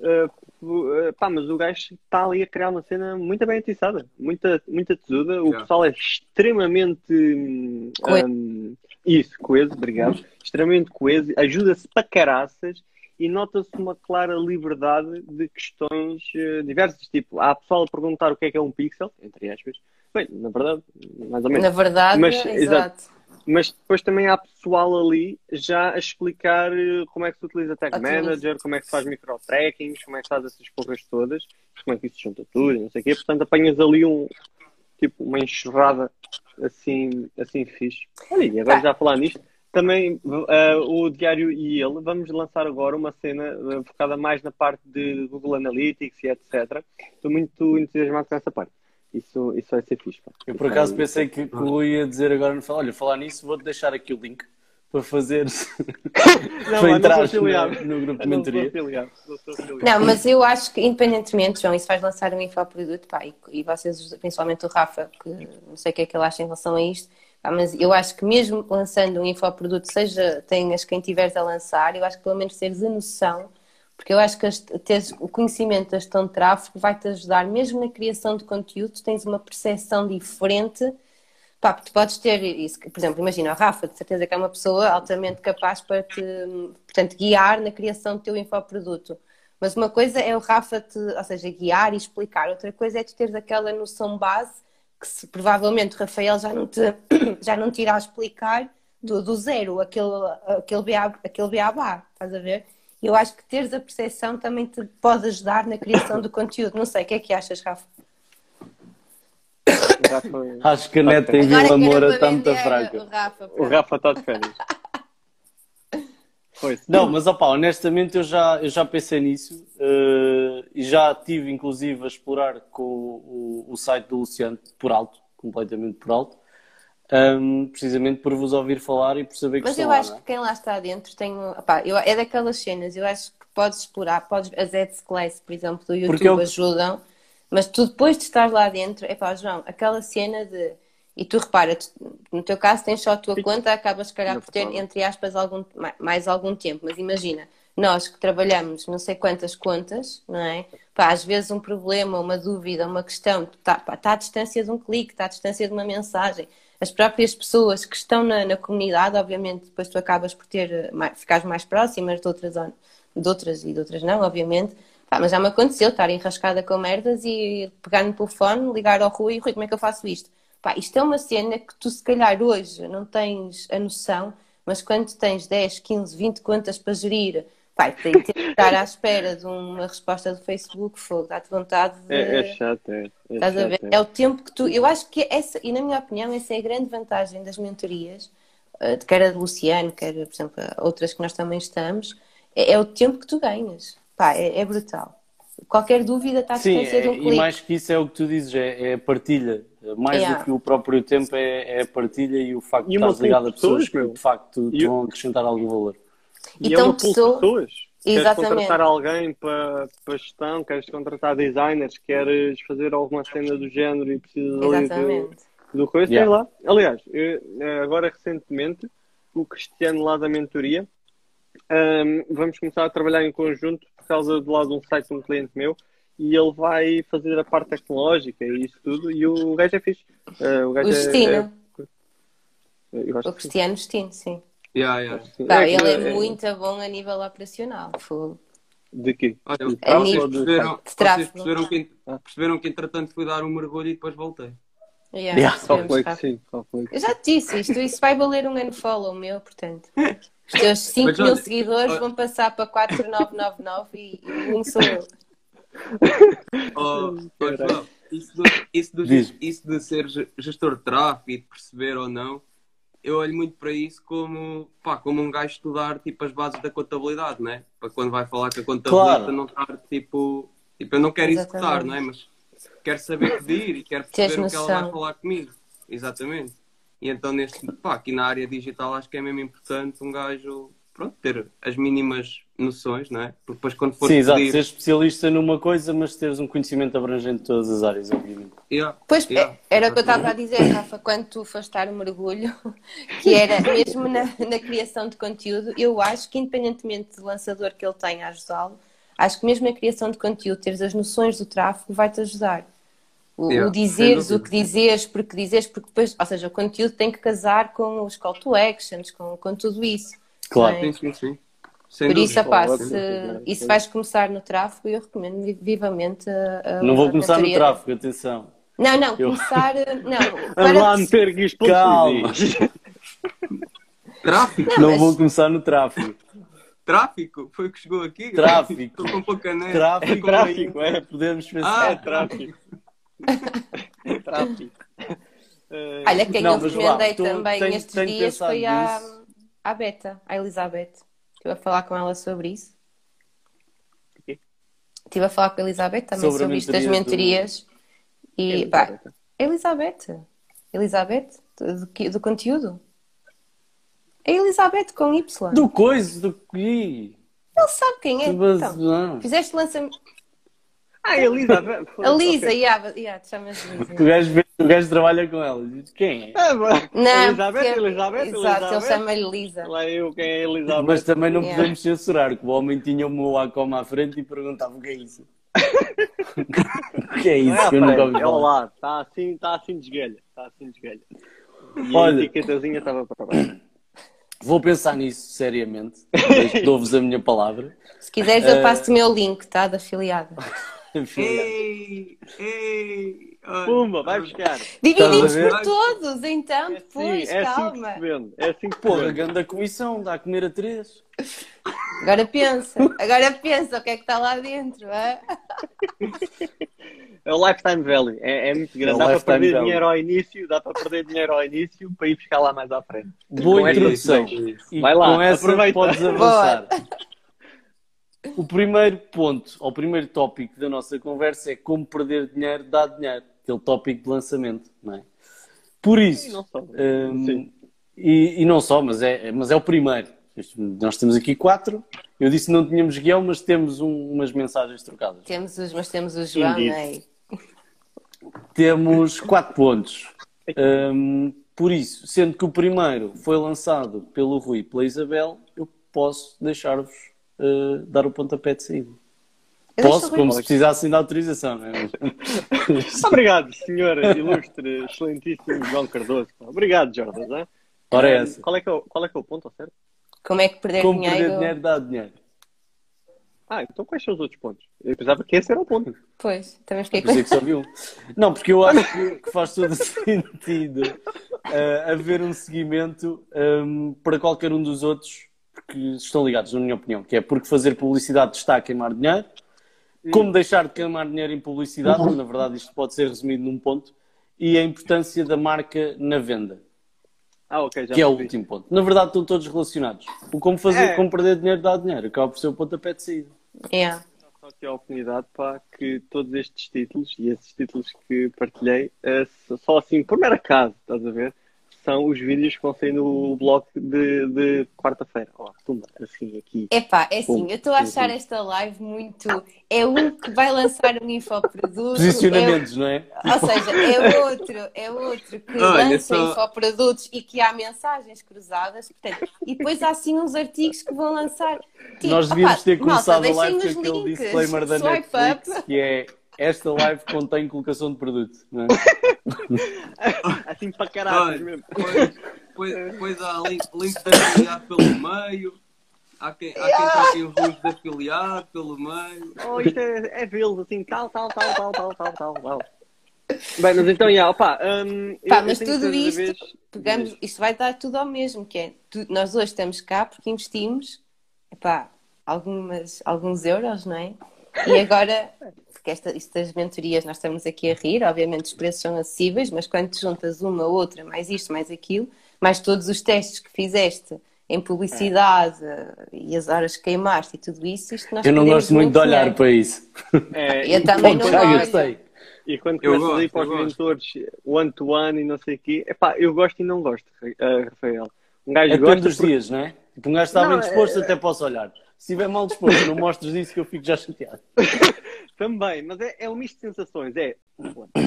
Eh, pá, mas o gajo está ali a criar uma cena muito bem atiçada, muita, muita tesuda. O Yeah. pessoal é extremamente Coeso. hum, isso, coeso, obrigado. Extremamente coeso, ajuda-se para caraças e nota-se uma clara liberdade de questões eh, diversas. Tipo, há pessoal a perguntar o que é que é um pixel, entre aspas. Bem, na verdade, mais ou menos. Na verdade, Mas, exato. Mas depois também há pessoal ali já a explicar eh, como é que se utiliza Tag Otimiza. Manager, como é que se faz micro-trackings, como é que se faz essas porras todas, como é que isso se junta tudo, não sei o quê. Portanto, apanhas ali um, tipo, uma enxurrada assim, assim fixe. Olha, e agora Tá. já a falar nisto, também eh, o Diário e ele, vamos lançar agora uma cena eh, focada mais na parte de Google Analytics e etc. Estou muito entusiasmado com essa parte. Isso, isso vai ser fixe. pá. Eu por Isso acaso pensei que, que o Rui ia dizer agora no final, olha, falar nisso, vou-te deixar aqui o link para fazer <laughs> Não, para entrar no, no grupo de mentoria. Não, mas eu acho que, independentemente, João, isso vais lançar um infoproduto, pá, e, e vocês, principalmente o Rafa, que não sei o que é que ele acha em relação a isto, mas eu acho que mesmo lançando um infoproduto, seja tenhas quem tiveres a lançar, eu acho que pelo menos teres a noção Porque eu acho que teres o conhecimento da gestão de tráfego vai-te ajudar, mesmo na criação de conteúdo, tu tens uma percepção diferente. Pá, tu podes ter isso, por exemplo, imagina a Rafa, de certeza que é uma pessoa altamente capaz para te, portanto, guiar na criação do teu infoproduto. Mas uma coisa é o Rafa te, ou seja, guiar e explicar, outra coisa é tu teres aquela noção base que se, provavelmente o Rafael já não te, <coughs> já não te irá explicar do, do zero, aquele, aquele, BA, aquele beabá, estás a ver? E eu acho que teres a percepção também te pode ajudar na criação do conteúdo. Não sei, o que é que achas, Rafa? <coughs> Acho que a neta em Vila Moura está muito fraca. O. Rafa está de férias. Foi. Não, mas opá, honestamente eu já, eu já pensei nisso eh, e já tive inclusive a explorar com o, o site do Luciano por alto, completamente por alto, ahm, precisamente por vos ouvir falar e por saber que Mas eu lá, acho é? que quem lá está dentro tem. um- opá, eu, é daquelas cenas, eu acho que podes explorar, podes, as ads class, por exemplo, do YouTube eu- ajudam, mas tu depois de estar lá dentro, é pá, João, aquela cena de. E tu repara, no teu caso tens só a tua conta, acabas se calhar por ter, entre aspas, algum, ma- mais algum tempo. Mas imagina, nós que trabalhamos não sei quantas contas, não é? Pá, às vezes um problema, uma dúvida, uma questão, está tá à distância de um clique, está à distância de uma mensagem. As próprias pessoas que estão na, na comunidade, obviamente, depois tu acabas por ter, eh, mais, ficares mais próximas de outras, de outras e de outras não, obviamente. Pá, mas já me aconteceu estar enrascada com merdas e pegar no telefone, ligar ao Rui, Rui, como é que eu faço isto? Pá, isto é uma cena que tu se calhar hoje não tens a noção, mas quando tens 10, 15, 20 contas para gerir, pá, tem que estar à espera de uma resposta do Facebook, fogo, dá-te vontade de... É, é chato, é. é Estás a ver? chato, É o tempo que tu. Eu acho que essa, e na minha opinião, essa é a grande vantagem das mentorias, eh, de quer a de Luciano, quer, por exemplo, outras que nós também estamos, é, é o tempo que tu ganhas. Pá, é, é brutal. Qualquer dúvida está distância de um é- e clique. mais que isso é o que tu dizes, é, é a partilha. Mais Yeah. do que o próprio tempo é, é a partilha e o facto de E uma estares ligado a de pessoas, pessoas que de facto te E- vão acrescentar algum valor. E Então, é uma pool de pessoa- pessoas. Queres Exatamente. contratar alguém para, para gestão, queres contratar designers, queres fazer alguma cena do género e precisas ali de, Exatamente. do coisa, Yeah. sei lá. Aliás, eu, eh, agora recentemente, o Cristiano lá da mentoria, ahm, vamos começar a trabalhar em conjunto por causa do lado de um site de um cliente meu e ele vai fazer a parte tecnológica e isso tudo e o gajo é fixe. Eh, o gajo O é- Justino. é- eu acho O. Cristiano Justino, sim. Yeah, yeah. Pá, É, ele é, é- muito bom a nível operacional. Fogo. De quê? Olha, De vocês A nível perceberam, de vocês tráfego. perceberam que, perceberam que entretanto fui dar um mergulho e depois voltei. Yeah, Yeah. percebemos, Calculei que sim, calculei que Eu já te disse isto, isso vai valer um unfollow meu, portanto. Os teus 5 Mas mil olha, seguidores olha- vão passar para 4999 e, e um sou eu. Oh, oh. João, isso, do, isso, do- isso de ser ge- gestor de tráfego e de perceber ou não, eu olho muito para isso como, pá, como um gajo estudar tipo, as bases da contabilidade, né? Para quando vai falar com a contabilista Claro. não estar tipo, tipo, eu não quero executar, não é? Mas quero saber pedir e quero perceber o que ela vai falar comigo. Exatamente. E então neste, pá, aqui na área digital acho que é mesmo importante um gajo, pronto, ter as mínimas noções, não é? Porque depois quando for Sim, exato, pedir, ser especialista numa coisa, mas teres um conhecimento abrangente de todas as áreas, obviamente. yeah, Pois, yeah. é- era o que eu estava a dizer, Rafa, quando tu foste dar o mergulho, <laughs> que era mesmo na, na criação de conteúdo, eu acho que independentemente do lançador que ele tenha a ajudá-lo, acho que mesmo na criação de conteúdo, teres as noções do tráfego vai-te ajudar. O, Yeah, o dizeres, o que dizeres, porque dizeres, porque depois, ou seja, o conteúdo tem que casar com os call to actions, com, com tudo isso. Claro. não é? Sim, sim, sim. Sem Por isso, se, e vais começar no tráfego, eu recomendo vi- vivamente a, a Não vou a começar no tráfego, atenção. Não, não, Eu- começar. Não, <laughs> Vamos para lá meter vista. Tráfico? Não, mas- vou começar no tráfego. Tráfico? Foi o que chegou aqui? Tráfico. Estou com pouca neve. Tráfico, tráfico, é, podemos pensar. Ah, tráfico. <laughs> Tráfico. Eh, Olha, quem Não, eu recomendei tu- também tenho- estes tenho dias foi a, nisso. A Beta, a Elizabeth. Estive a falar com ela sobre isso. Estive a falar com a Elizabeth também Sobre sobre, isto das mentoria do- mentorias. E, pá, Elizabeth. Elizabeth, do, do, do conteúdo. A Elizabeth com Y. Do coisa, do que. Ele sabe quem é. Então, fizeste lançamento. Ah, Elisa. A Lisa, yeah, yeah, te chamas Lisa. O gajo vê O gajo trabalha com ela. Quem é? Ah, mas- Não, Elizabeth, porque- Elizabeth, Exato, ele Elizabeth. chama-lhe Lisa. Lá eu, quem é Elizabeth? Mas também não Yeah. podemos censurar, que o homem tinha o meu Wacom à frente e perguntava o que é isso. o <laughs> que é Não isso é que eu nunca ouvi é falar? lado, está assim, está assim de esguelha, está assim de esguelha. E Olha. a etiquetazinha estava para baixo. <coughs> Vou pensar nisso seriamente. desde que Dou-vos a minha palavra. Se quiseres, Eh, eu passo-te o meu link, tá? Da afiliada. <laughs> <laughs> Ei, ei, olha. Pumba, vai buscar. Dividimos a ver? por todos, então, É assim, depois, é assim que calma. se vende. É assim que vende. grande comissão, dá a comer a três. Agora pensa, agora pensa o que é que está lá dentro. hã? É o lifetime value, é, é muito grande. É dá para perder value. dinheiro ao início, dá para perder dinheiro ao início para ir buscar lá mais à frente. Boa esta introdução. E Vai lá, com essa aproveita. podes avançar. O primeiro ponto, ou o primeiro tópico da nossa conversa é como perder dinheiro dá dinheiro. Aquele tópico de lançamento, não é? Por E isso, não só. hum, e, e não só, mas é, mas é o primeiro. Nós temos aqui quatro. Eu disse que não tínhamos guião, mas temos um- umas mensagens trocadas. Temos os, mas temos o João, Indeed. né? Temos quatro pontos. Hum, por isso, sendo que o primeiro foi lançado pelo Rui e pela Isabel, eu posso deixar-vos uh, dar o pontapé de saída. Posso, como se precisassem de autorização, não é? <laughs> Obrigado, senhor ilustre, excelentíssimo João Cardoso. Obrigado, Jordan. hein? Ora é essa. Qual é, que é o, qual é que é o ponto, ao certo? Como é que perder Como dinheiro? perder dinheiro dá dinheiro. Ah, então quais são os outros pontos? Eu pensava que esse era o ponto. Pois, também fiquei é que só vi um. Não, porque eu acho que, que faz todo <laughs> sentido uh, haver um seguimento um, para qualquer um dos outros que estão ligados, na minha opinião, que é porque fazer publicidade está a queimar dinheiro, como deixar de queimar dinheiro em publicidade, na verdade isto pode ser resumido num ponto, e a importância da marca na venda, Ah, ok, já que é o percebi. último ponto. Na verdade estão todos relacionados. O como fazer, É. como perder dinheiro dá dinheiro, acaba por ser o pontapé de saída. Yeah. Só aqui a oportunidade para que todos estes títulos e esses títulos que partilhei, eh, só assim, por mero acaso, estás a ver? São os vídeos que vão sair no blog de, de quarta-feira. Ó, tumba, assim, aqui. Epá, é assim, eu estou a achar esta live muito. É um que vai lançar um infoproduto. Posicionamentos, não é? É, ou seja, é outro, é outro que Olha, lança só- infoprodutos e que há mensagens cruzadas. Portanto, e depois há assim uns artigos que vão lançar. Tipo, Nós devíamos opá, ter malta, começado a deixem live com os aquele links, disclaimer da swipe Netflix, up. que é esta live contém colocação de produto. Não é? <laughs> Assim para caralho mesmo. Depois, depois, depois há link, link de afiliado pelo meio. Há quem, há quem troque os links de afiliado pelo meio. Oh, isto é, é assim, tal, tal, tal, tal, tal, tal, tal, tal. Bem, mas então, já, opá, eu- Pá, eu mas tudo isto, vez- pegamos, isto vai dar tudo ao mesmo, que é, tu- nós hoje estamos cá porque investimos, epá, algumas, alguns euros, não é? E agora, porque esta, isto das mentorias nós estamos aqui a rir, obviamente os preços são acessíveis, mas quando te juntas uma, outra, mais isto, mais aquilo, mais todos os testes que fizeste em publicidade e as horas que queimaste e tudo isso, isto nós Eu não gosto muito de olhar dinheiro. para isso. É, Eu e também quando- não gostei. E quando Eu começas a ir gosto, para os eu gosto. mentores one-to-one e não sei o quê, epá, eu gosto e não gosto, eh, Rafael. Um gajo É gosta dos porque- dias, não é? Tipo, um gajo está Não, bem disposto, é- até posso olhar. Se estiver mal disposto, não mostres isso que eu fico já chateado. <laughs> Também, mas é, é um misto de sensações. É,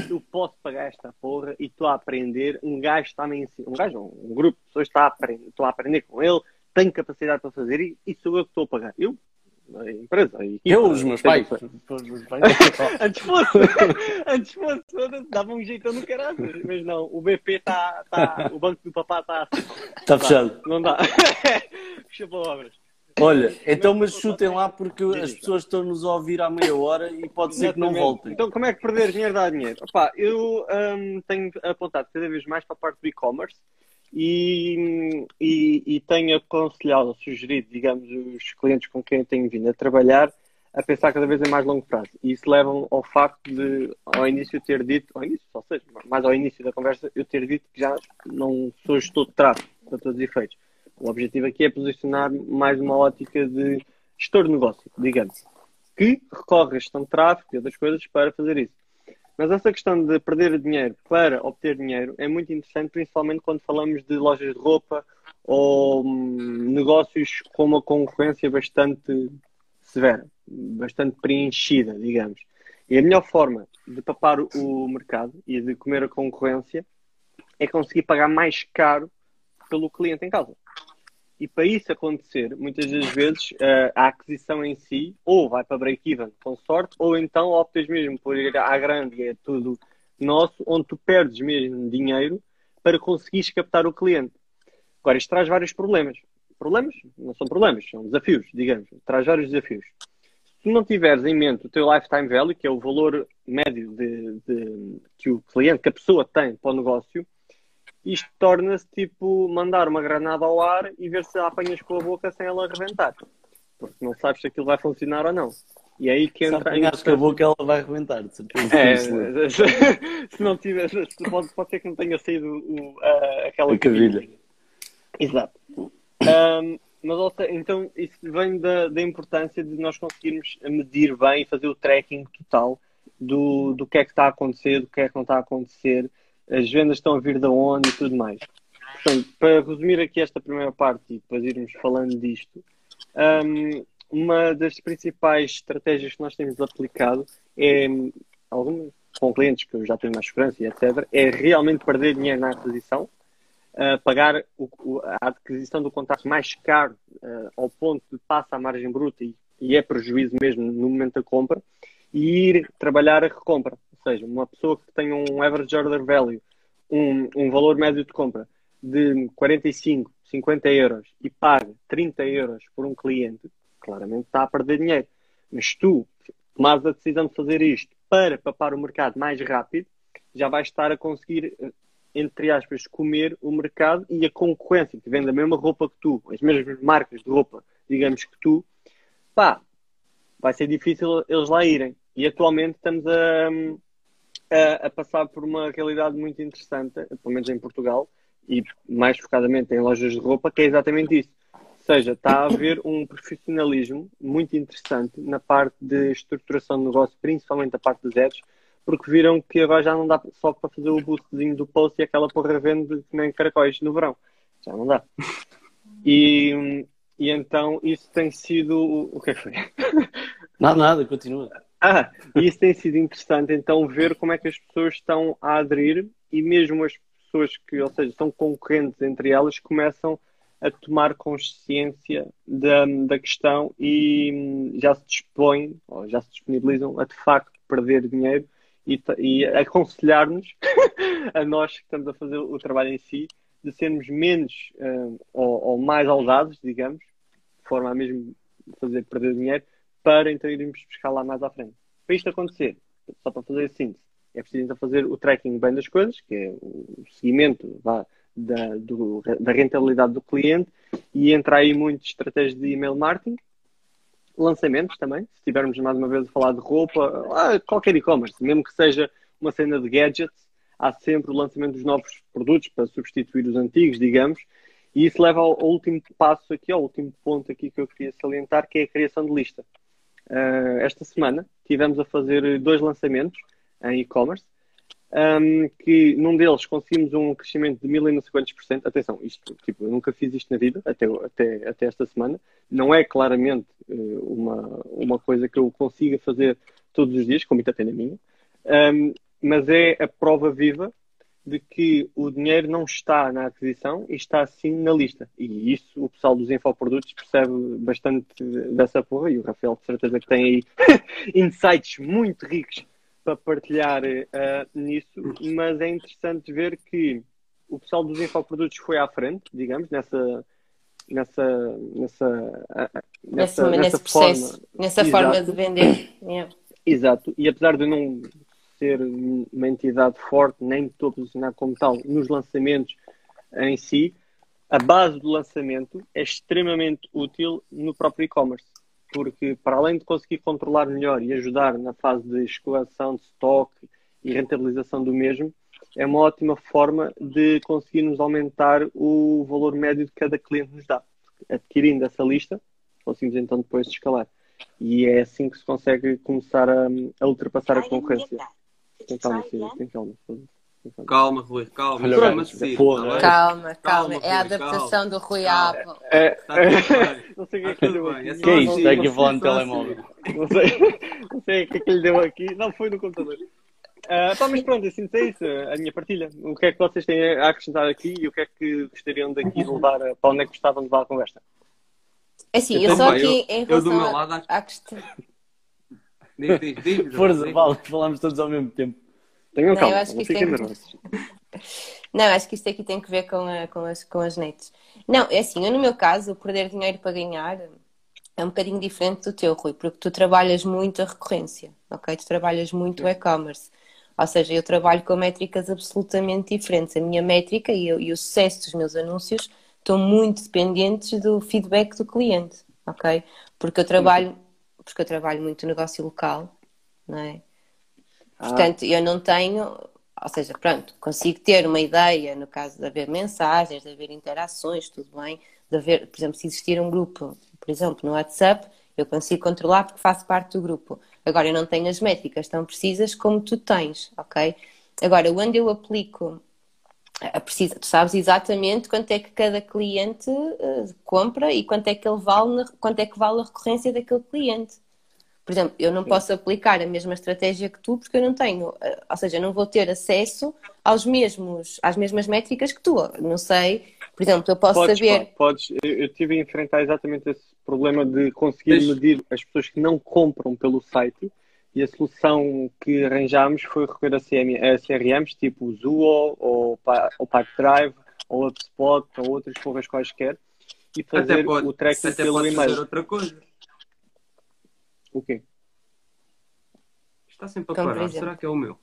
eu posso pagar esta porra e estou a aprender. Um gajo está-me a ensinar. Um gajo, um grupo de pessoas está a aprender, estou a aprender com ele, tenho capacidade para fazer e, e sou eu que estou a pagar. Eu, a empresa, Eu, os meus pais. <laughs> <laughs> Antes fosse, antes fosse, dava um jeitão no caralho, mas não, o BP está, tá, o banco do papá está assim. Está fechado. Não dá. <laughs> Fecha palavras. Olha, <laughs> então mas chutem lá porque as pessoas estão-nos a ouvir há meia hora e pode ser que não voltem. Então, como é que perder dinheiro dá dinheiro? Opa, eu hum, tenho apontado cada vez mais para a parte do e-commerce e, e, e tenho aconselhado, sugerido, digamos, os clientes com quem eu tenho vindo a trabalhar a pensar cada vez em mais longo prazo. E isso leva ao facto de, ao início, ter dito, ao início, ou seja, mais ao início da conversa, eu ter dito que já não sou gestor de tráfego, para todos os efeitos. O objetivo aqui é posicionar mais uma ótica de gestor de negócio, digamos que recorre à gestão de tráfego e outras coisas para fazer isso. Mas essa questão de perder dinheiro para obter dinheiro é muito interessante, principalmente quando falamos de lojas de roupa ou hum, negócios com uma concorrência bastante severa, bastante preenchida, digamos. E a melhor forma de papar o mercado e de comer a concorrência é conseguir pagar mais caro pelo cliente em casa. E para isso acontecer, muitas das vezes eh, a aquisição em si ou vai para break-even com sorte, ou então optas mesmo por ir à grande e é tudo nosso, onde tu perdes mesmo dinheiro para conseguires captar o cliente. Agora, isto traz vários problemas. Problemas? Não são problemas, são desafios, digamos. Traz vários desafios. Se não tiveres em mente o teu lifetime value, que é o valor médio de, de, que o cliente, que a pessoa tem para o negócio, isto torna-se tipo mandar uma granada ao ar e ver se a apanhas com a boca sem ela arrebentar. Porque não sabes se aquilo vai funcionar ou não. E é aí que entra. Se acho que a boca ela vai arrebentar, de certeza. É, <laughs> se não tiver, pode, pode ser que não tenha saído o, a, aquela a cavilha. Exato. Um, mas então isso vem da, da importância de nós conseguirmos medir bem e fazer o tracking total do, do que é que está a acontecer, do que é que não está a acontecer, as vendas estão a vir de onde e tudo mais. Portanto, para resumir aqui esta primeira parte e depois irmos falando disto, um, uma das principais estratégias que nós temos aplicado é, algumas, com clientes que eu já tenho mais segurança e etc., é realmente perder dinheiro na aquisição, uh, pagar o, o, a aquisição do contrato mais caro uh, ao ponto de passa a margem bruta e, e é prejuízo mesmo no momento da compra, e ir trabalhar a recompra. Seja, uma pessoa que tem um average order value, um, um valor médio de compra de 45, 50 euros e paga 30 euros por um cliente, claramente está a perder dinheiro. Mas tu tomares a decisão de fazer isto para papar o mercado mais rápido, já vais estar a conseguir, entre aspas, comer o mercado e a concorrência que vende a mesma roupa que tu, as mesmas marcas de roupa, digamos que tu, pá, vai ser difícil eles lá irem. E atualmente estamos a, a, passar por uma realidade muito interessante, pelo menos em Portugal, e mais focadamente em lojas de roupa, que é exatamente isso. Ou seja, está a haver um profissionalismo muito interessante na parte de estruturação de negócio, principalmente a parte dos ads, porque viram que agora já não dá só para fazer o boostzinho do post e aquela porra vende nem caracóis no verão. Já não dá. E, e então isso tem sido. O que é que foi? Nada, nada, continua. Ah, isso tem sido interessante, então, ver como é que as pessoas estão a aderir e mesmo as pessoas que, ou seja, são concorrentes entre elas, começam a tomar consciência da, da questão e já se dispõem, ou já se disponibilizam a de facto perder dinheiro e, e aconselhar-nos, <laughs> a nós que estamos a fazer o trabalho em si, de sermos menos uh, ou, ou, mais ousados, digamos, de forma a mesmo fazer perder dinheiro, para então irmos buscar lá mais à frente. Para isto acontecer, só para fazer a síntese, é preciso então fazer o tracking bem das coisas, que é o seguimento vá, da, do, da rentabilidade do cliente e entrar aí muito estratégias de email marketing, lançamentos também, se estivermos mais uma vez a falar de roupa, ah, qualquer e-commerce, mesmo que seja uma cena de gadgets, há sempre o lançamento dos novos produtos para substituir os antigos, digamos, e isso leva ao último passo aqui, ao último ponto aqui que eu queria salientar, que é a criação de lista. Uh, esta semana tivemos a fazer dois lançamentos em e-commerce, um, que num deles conseguimos um crescimento de mil e não sei quantos por cento. Atenção, isto, tipo, eu nunca fiz isto na vida, até, até, até esta semana. Não é claramente uh, uma, uma coisa que eu consiga fazer todos os dias, com muita pena minha, um, mas é a prova viva de que o dinheiro não está na aquisição e está sim na lista. E isso o pessoal dos infoprodutos percebe bastante dessa porra e o Rafael de certeza que tem aí <laughs> insights muito ricos para partilhar uh, nisso, mas é interessante ver que o pessoal dos infoprodutos foi à frente, digamos, nessa nessa nessa nessa, nessa, nessa processo, forma, nessa Exato. forma de vender. Yeah. Exato, e apesar de não ser uma entidade forte, nem estou a posicionar como tal nos lançamentos em si, a base do lançamento é extremamente útil no próprio e-commerce, porque para além de conseguir controlar melhor e ajudar na fase de escoação de stock e rentabilização do mesmo, é uma ótima forma de conseguirmos aumentar o valor médio de cada cliente nos dá. Adquirindo essa lista, conseguimos então depois escalar. E é assim que se consegue começar a, a ultrapassar a concorrência. Tem calma, sim, tem calma. Calma, Rui, calma. Olha, porra. tá bem? Calma, calma. Calma, É a adaptação do Rui Calma. Apple. É, tudo bem. <laughs> não sei o que é que ele tudo deu bem. aqui. É Que é isso? Está aqui a é falar no só assim. telemóvel. Não sei, não sei o que é que lhe deu aqui. Não, foi no computador. Ah, pá, mas pronto, assim, é isso, a minha partilha. O que é que vocês têm a acrescentar aqui e o que é que gostariam daqui de levar, a- para onde é que gostavam de levar a conversa? É Assim, eu Então, só aqui eu- em eu do relação meu lado acho- à questão. <laughs> Força, vale, falamos todos ao mesmo tempo. Tenham Não, calma, eu acho não que isto fiquem é- nervosos. <laughs> Não, acho que isto aqui tem que ver com, a- com as, com as nets. Não, é assim, eu no meu caso, o perder dinheiro para ganhar é um bocadinho diferente do teu, Rui, porque tu trabalhas muito a recorrência, ok? Tu trabalhas muito o e-commerce. Ou seja, eu trabalho com métricas absolutamente diferentes. A minha métrica e, eu- e o sucesso dos meus anúncios estão muito dependentes do feedback do cliente, ok? Porque eu trabalho, porque eu trabalho muito negócio local, não é? Portanto, eu não tenho, ou seja, pronto, consigo ter uma ideia no caso de haver mensagens, de haver interações, tudo bem, de haver, por exemplo, se existir um grupo, por exemplo, no WhatsApp, eu consigo controlar porque faço parte do grupo. Agora, eu não tenho as métricas tão precisas como tu tens, ok? Agora, onde eu aplico precisa, tu sabes exatamente quanto é que cada cliente eh, compra e quanto é que ele vale, na- quanto é que vale a recorrência daquele cliente. Por exemplo, eu não posso aplicar a mesma estratégia que tu porque eu não tenho, eh, ou seja, eu não vou ter acesso aos mesmos, às mesmas métricas que tu. Não sei, por exemplo, eu posso Podes, saber. podes. Eu, eu tive a enfrentar exatamente esse problema de conseguir Deixa- medir as pessoas que não compram pelo site e a solução que arranjámos foi recorrer a, CM, a CRMs tipo o Zuo ou, ou Pipedrive ou HubSpot ou outras porras quaisquer e Até fazer pode, o tracking até pelo pode fazer e-mail. outra coisa. O quê? Está sempre a Como por parar. Será que é o meu?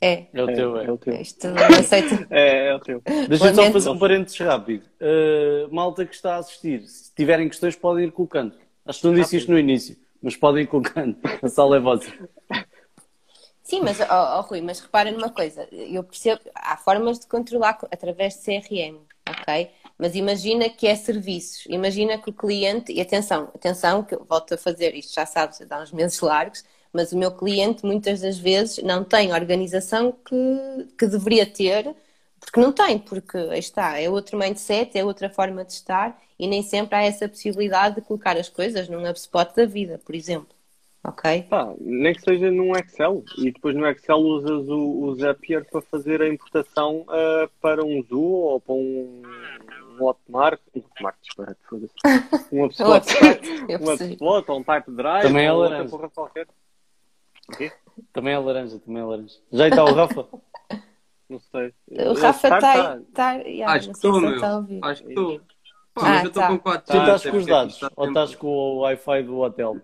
É, É o teu, é. é o teu. isto não aceito. <laughs> É, é o teu. Deixa-me só fazer um parênteses rápido. Uh, malta que está a assistir, se tiverem questões, podem ir colocando. Acho que não disse isto no início, mas podem ir colocando. A sala é vossa. Sim, mas, ó, ó, Rui, mas repara numa coisa, eu percebo, há formas de controlar co- através de CRM, ok? Mas imagina que é serviços, imagina que o cliente, e atenção, atenção, que eu volto a fazer isto, já sabes, dá uns meses largos, mas o meu cliente muitas das vezes não tem a organização que, que deveria ter, porque não tem, porque aí está, é outro mindset, é outra forma de estar, e nem sempre há essa possibilidade de colocar as coisas num HubSpot da vida, por exemplo, ok? Pá, nem que seja num Excel e depois no Excel usas o, o Zapier para fazer a importação ah, para um Zoo ou para um, um Hotmart, um Hotmart, disparate, foda-se. <laughs> Um HubSpot, um. HubSpot ou um Pipe Drive Também é ou outra laranja. porra qualquer. Também é laranja, também é laranja. Já está o Rafa? <laughs> Não sei. O Rafa Tá, está. tá. Tá, yeah, Acho não que sei estou, se ele meu. está a ouvir. Acho que estou. Pá, Ah, mas eu estou tá. com 4 Tu estás com os dados ou estás com o Wi-Fi do hotel?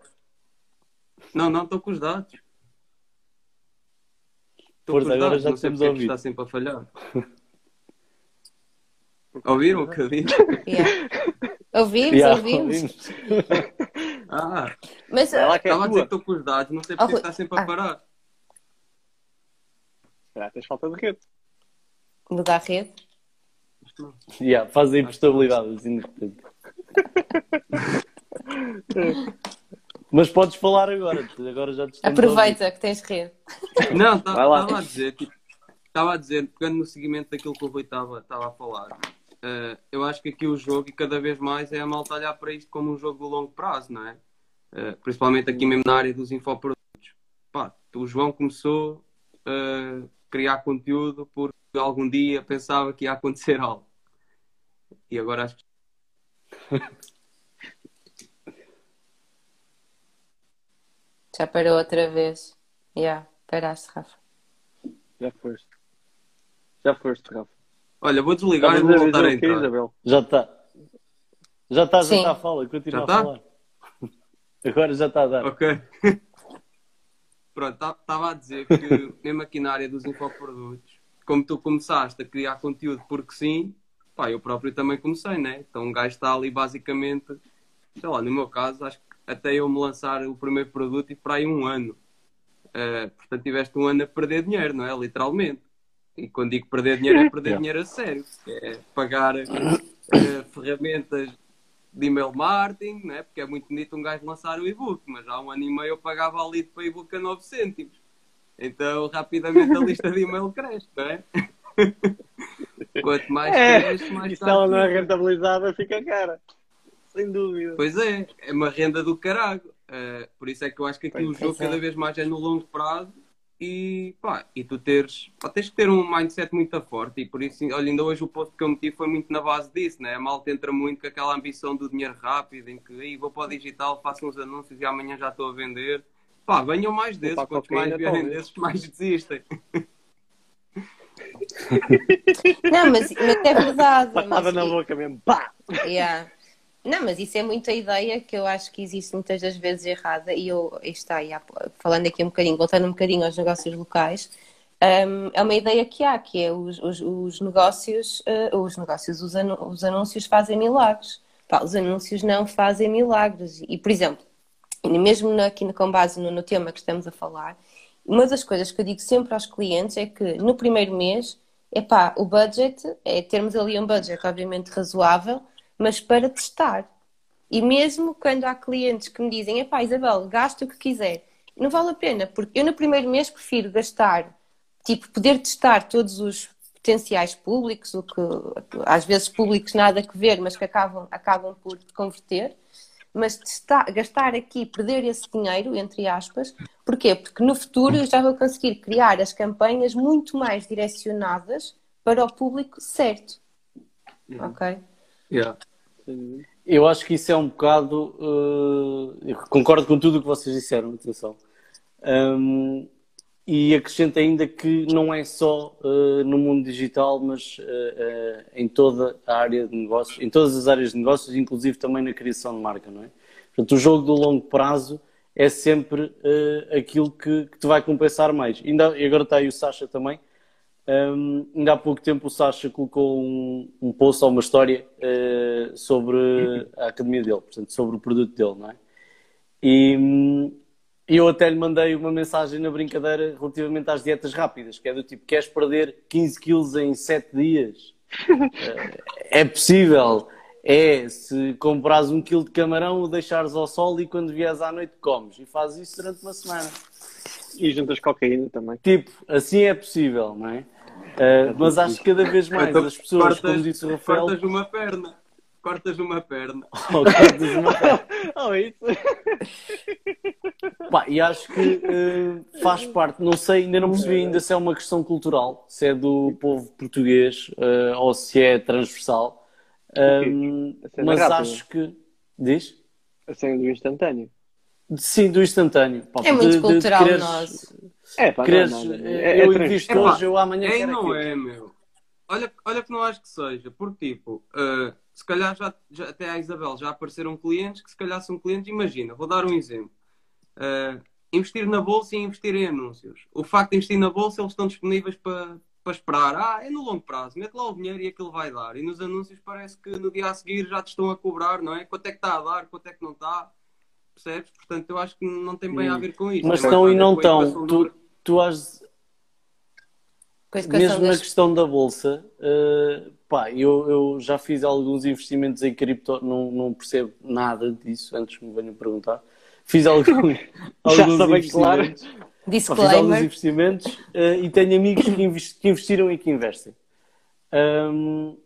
Não, não, estou com os dados. Estou com os agora dados, já não sei porque é que ouvir. está sempre a falhar. <laughs> Ouviram o que eu disse? Yeah. Ouvimos, Yeah, ouvimos. ouvimos. Ah, Mas que é estava a dizer que estou com os dados, não sei Oh, porque Rui. está sempre a Ah. parar. Ah, tens falta de rede. Mudar a rede. Yeah, faz a imprestabilidade, assim de repente. <laughs> Mas podes falar agora, agora já te. Aproveita que tens rede. Não, tá- estava a dizer, tipo, estava a dizer, pegando no seguimento daquilo que o Rui estava a falar, eh, eu acho que aqui o jogo, e cada vez mais, é a malta olhar para isto como um jogo de longo prazo, não é? Eh, principalmente aqui mesmo na área dos infoprodutos. Pá, o João começou a criar conteúdo porque algum dia pensava que ia acontecer algo. E agora acho que Já parou outra vez. Yeah, paraste, Rafa. Já foste. Já foste, Rafa. Olha, vou desligar e vou a voltar a quê, entrar. Isabel? Já está. Já está, já está a fala, continua Já a tá? falar. <laughs> Agora já está a dar. Ok. Pronto, estava a dizer que <laughs> mesmo aqui na área dos infoprodutos, como tu começaste a criar conteúdo porque sim, pá, eu próprio também comecei, né? Então um gajo está ali basicamente, sei lá, no meu caso, acho que até eu me lançar o primeiro produto e por aí um ano. Eh, portanto, tiveste um ano a perder dinheiro, não é? Literalmente. E quando digo perder dinheiro, é <laughs> perder Yeah. dinheiro a sério. É pagar eh, <coughs> ferramentas de email marketing, né? porque é muito bonito um gajo lançar o e-book, mas há um ano e meio eu pagava ali para e-book a 9 cêntimos. Então, rapidamente a lista de e-mail cresce, não é? <laughs> Quanto mais É, cresce, mais E se ela não é rentabilizada, fica cara. Sem dúvida. Pois é, é uma renda do caralho. Uh, por isso é que eu acho que aqui o jogo é. cada vez mais é no longo prazo e, pá, e tu teres, pá, tens que ter um mindset muito forte e por isso, olha, ainda hoje o post que eu meti foi muito na base disso, né? A malta entra muito com aquela ambição do dinheiro rápido, em que "Ei, vou para o digital, faço uns anúncios e amanhã já estou a vender. Pá, venham mais desses, quantos mais vierem talvez. desses, <laughs> mais desistem. Não, mas, mas é verdade. Mas- na boca mesmo. Pá! Yeah. Não, mas isso é muita ideia que eu acho que existe muitas das vezes errada e eu, aí está, há- falando aqui um bocadinho, voltando um bocadinho aos negócios locais, hum, é uma ideia que há, que é os, os, os negócios, eh, os negócios, os, anu- os anúncios fazem milagres. Pá, os anúncios não fazem milagres. E, por exemplo, mesmo na- aqui com base no, no tema que estamos a falar, uma das coisas que eu digo sempre aos clientes é que no primeiro mês, epá, o budget é termos ali um budget obviamente razoável, mas para testar. E mesmo quando há clientes que me dizem, epá, Isabel, gasta o que quiser, não vale a pena, porque eu no primeiro mês prefiro gastar, tipo, poder testar todos os potenciais públicos, o que às vezes públicos nada a ver, mas que acabam, acabam por converter, mas testar, gastar aqui, perder esse dinheiro, entre aspas, porquê? Porque no futuro eu já vou conseguir criar as campanhas muito mais direcionadas para o público certo. Ok? Yeah. Eu acho que isso é um bocado. eu concordo com tudo o que vocês disseram, atenção. Ahm, e acrescento ainda que não é só eh, no mundo digital, mas eh, em toda a área de negócios, em todas as áreas de negócios, inclusive também na criação de marca, não é? Portanto, o jogo do longo prazo é sempre aquilo que, que te vai compensar mais. Ainda, e agora está aí o Sasha também. Um, ainda há pouco tempo o Sasha colocou um, um post ou uma história eh, sobre a academia dele, portanto, sobre o produto dele, não é? E hum, eu até lhe mandei uma mensagem na brincadeira relativamente às dietas rápidas, que é do tipo, queres perder 15 quilos em 7 dias? Eh, é possível. É, se comprares um quilo de camarão, o deixares ao sol e quando vieres à noite comes. E fazes isso durante uma semana. E juntas cocaína também. Tipo, assim é possível, não é? Uh, mas acho que cada vez mais Então, as pessoas, cortas- como disse o Rafael, Cortas uma perna. Cortas uma perna. <laughs> Oh, cortas uma perna. <laughs> Oh, isso. Pá, e acho que uh, faz parte, não sei, ainda não percebi ainda se é uma questão cultural, se é do povo português uh, ou se é transversal. Um, mas rápida. acho que. Diz? A cena do instantâneo. Sim, do instantâneo. Pá, É muito de- de cultural quereres- nosso. É, pá, quereres, não, não, não. eh, É, eu trans- invisto É hoje, eu amanhã É quero não aquilo. é, meu. Olha, olha que não acho que seja, porque tipo, eh, se calhar já, já- até à Isabel já apareceram clientes que se calhar são clientes, imagina, vou dar um exemplo. Eh, investir na bolsa e investir em anúncios. O facto de investir na bolsa, eles estão disponíveis para, para esperar. Ah, é no longo prazo, mete lá o dinheiro e aquilo vai dar. E nos anúncios parece que no dia a seguir já te estão a cobrar, não é? Quanto é que está a dar, quanto é que não está. Percebes? Portanto, eu acho que não tem bem a ver com isso. Mas estão e não estão. Tu, tu has, mesmo na das- questão da bolsa, eh, pá, eu, eu já fiz alguns investimentos em cripto, não, não percebo nada disso, antes que me venham perguntar. Fiz algum, <laughs> alguns bem claro. investimentos. Pá, fiz alguns Disclaimer. investimentos eh, e tenho amigos que, inves- que investiram e que investem. Ahm,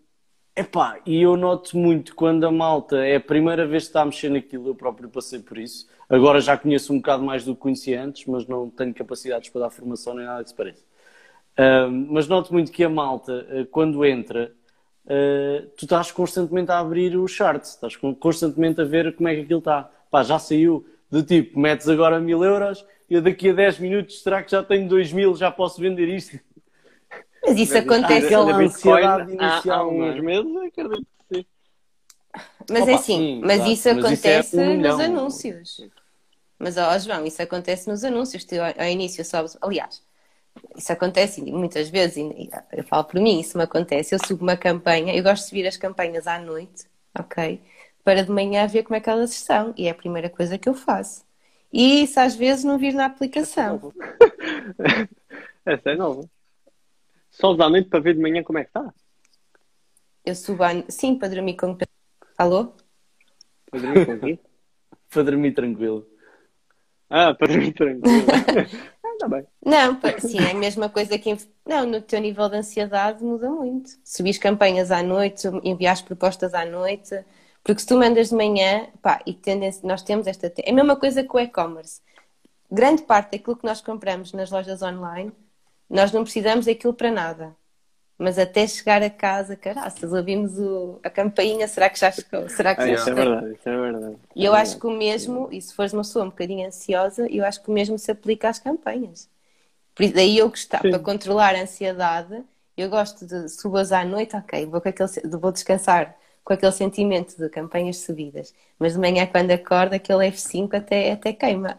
epá, e eu noto muito quando a malta é a primeira vez que está a mexer naquilo, eu próprio passei por isso. Agora já conheço um bocado mais do que conhecia antes, mas não tenho capacidades para dar formação nem nada que se pareça. Ahm, mas noto muito que a malta, eh, quando entra, eh, tu estás constantemente a abrir o chart, estás con- constantemente a ver como é que aquilo está. Pá, já saiu do tipo, metes agora mil euros, eu daqui a 10 minutos, será que já tenho 2 mil, já posso vender isto? Mas isso acontece. aquela Bitcoin, ansiedade há, há é? uns meses, acredito que sim. Mas Opa, é assim, sim, mas claro. isso Mas isso é acontece um milhão. nos anúncios. Mas, ó, João, isso acontece nos anúncios. Tu, ao ao início sobes. Aliás, isso acontece muitas vezes, e eu falo por mim, isso me acontece. Eu subo uma campanha, eu gosto de subir as campanhas à noite, ok? Para de manhã ver como é que elas estão. E é a primeira coisa que eu faço. E isso às vezes não vir na aplicação. <laughs> Essa é nova. Só à noite para ver de manhã como é que está. Eu subo à... Sim, para dormir com. Alô? Para dormir com quem? <laughs> Para dormir tranquilo. Ah, para dormir tranquilo. Está <laughs> bem. Não, sim, é a mesma coisa que. Não, no teu nível de ansiedade muda muito. Subis campanhas à noite, envias propostas à noite, porque se tu mandas de manhã, pá, e tendência, nós temos esta. É a mesma coisa que o e-commerce. Grande parte daquilo que nós compramos nas lojas online, nós não precisamos daquilo para nada. Mas até chegar a casa, caraças, ouvimos o- a campainha, será que já chegou? Será que Ah, já isso é verdade, isso é verdade. E eu acho que o mesmo, e se fores uma pessoa um bocadinho ansiosa, eu acho que o mesmo se aplica às campanhas. Por isso, daí eu gostar, Sim. para controlar a ansiedade, eu gosto de subas à noite, ok, vou, com aquele, vou descansar com aquele sentimento de campanhas subidas. Mas de manhã, quando acordo, aquele F5 até, até queima.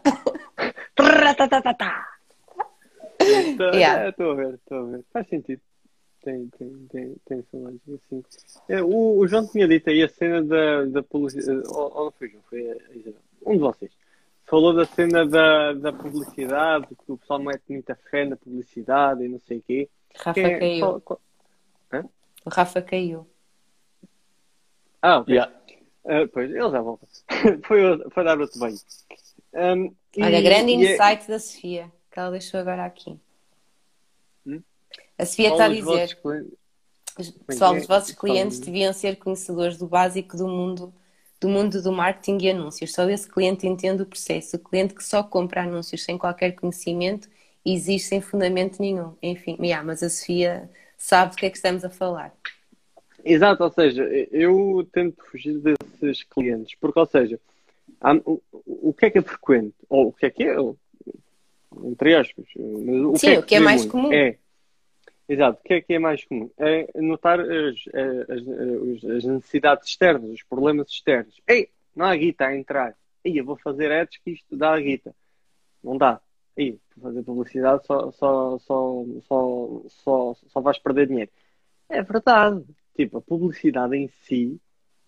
Estou <laughs> Yeah. é, estou a ver, estou a ver. Faz sentido. Tem, tem, tem, tem essa lógica, assim. É, o, o João tinha dito aí a cena da, da publicidade. Ou, ou não foi o João, foi a Isabel. Um de vocês. Falou da cena da, da publicidade, que o pessoal mete muita fé na publicidade e não sei o quê. Rafa Quem é- caiu. qual- qual- O Rafa caiu. Ah, ok. Yeah. Ah, pois, ele já volta. <laughs> foi, foi dar outro banho. Um, e- Olha, grande e é- insight da Sofia, que ela deixou agora aqui. Hum? A Sofia qual está a dizer. vossos Pessoal, é? os vossos Fala-me. clientes deviam ser conhecedores do básico do mundo, do mundo do marketing e anúncios. Só esse cliente entende o processo. O cliente que só compra anúncios sem qualquer conhecimento existe sem fundamento nenhum. Enfim, yeah, mas a Sofia sabe do que é que estamos a falar. Exato, ou seja, eu tento fugir desses clientes, porque, ou seja, o que é que é frequente? Ou o que é que é? Entre aspas. O Sim, o que é se vê mais muito? comum. É, exato, o que é que é mais comum? É notar as, as, as- as necessidades externas, os problemas externos. Ei, não há guita a entrar. Ei, eu vou fazer ads que isto dá a guita. Não dá. Ei, fazer publicidade só, só, só, só, só, só vais perder dinheiro. É verdade. Tipo, a publicidade em si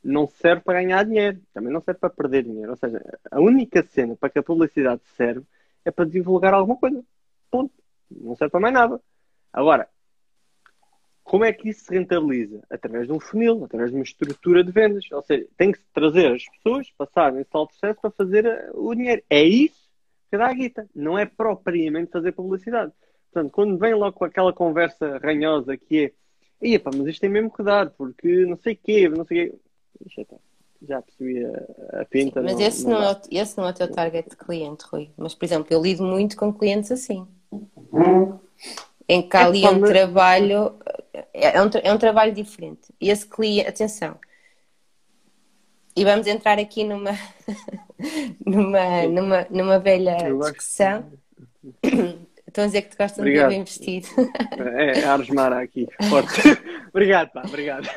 não serve para ganhar dinheiro, também não serve para perder dinheiro. Ou seja, a única cena para que a publicidade serve é para divulgar alguma coisa. Ponto. Não serve para mais nada. Agora, como é que isso se rentabiliza? Através de um funil, através de uma estrutura de vendas. Ou seja, tem que trazer as pessoas, passar nesse tal processo para fazer eh, o dinheiro. É isso que dá a guita. Não é propriamente fazer publicidade. Portanto, quando vem logo com aquela conversa ranhosa que é Ia, mas isto tem mesmo que dar, porque não sei o quê, não sei o quê. Já, tá. Já percebi a, a pinta. Mas não- esse, não é o, esse não é o teu target de cliente, Rui. Mas, por exemplo, eu lido muito com clientes assim. Em que há É ali um trabalho, é um, tra- é um trabalho diferente. E esse cliente, atenção, e vamos entrar aqui numa, <laughs> numa, numa, numa velha discussão. <clears throat> Estão a dizer que te gostam Obrigado. de bem vestido. <laughs> É, é a Arsmara aqui, <laughs> forte. obrigado, pá, obrigado.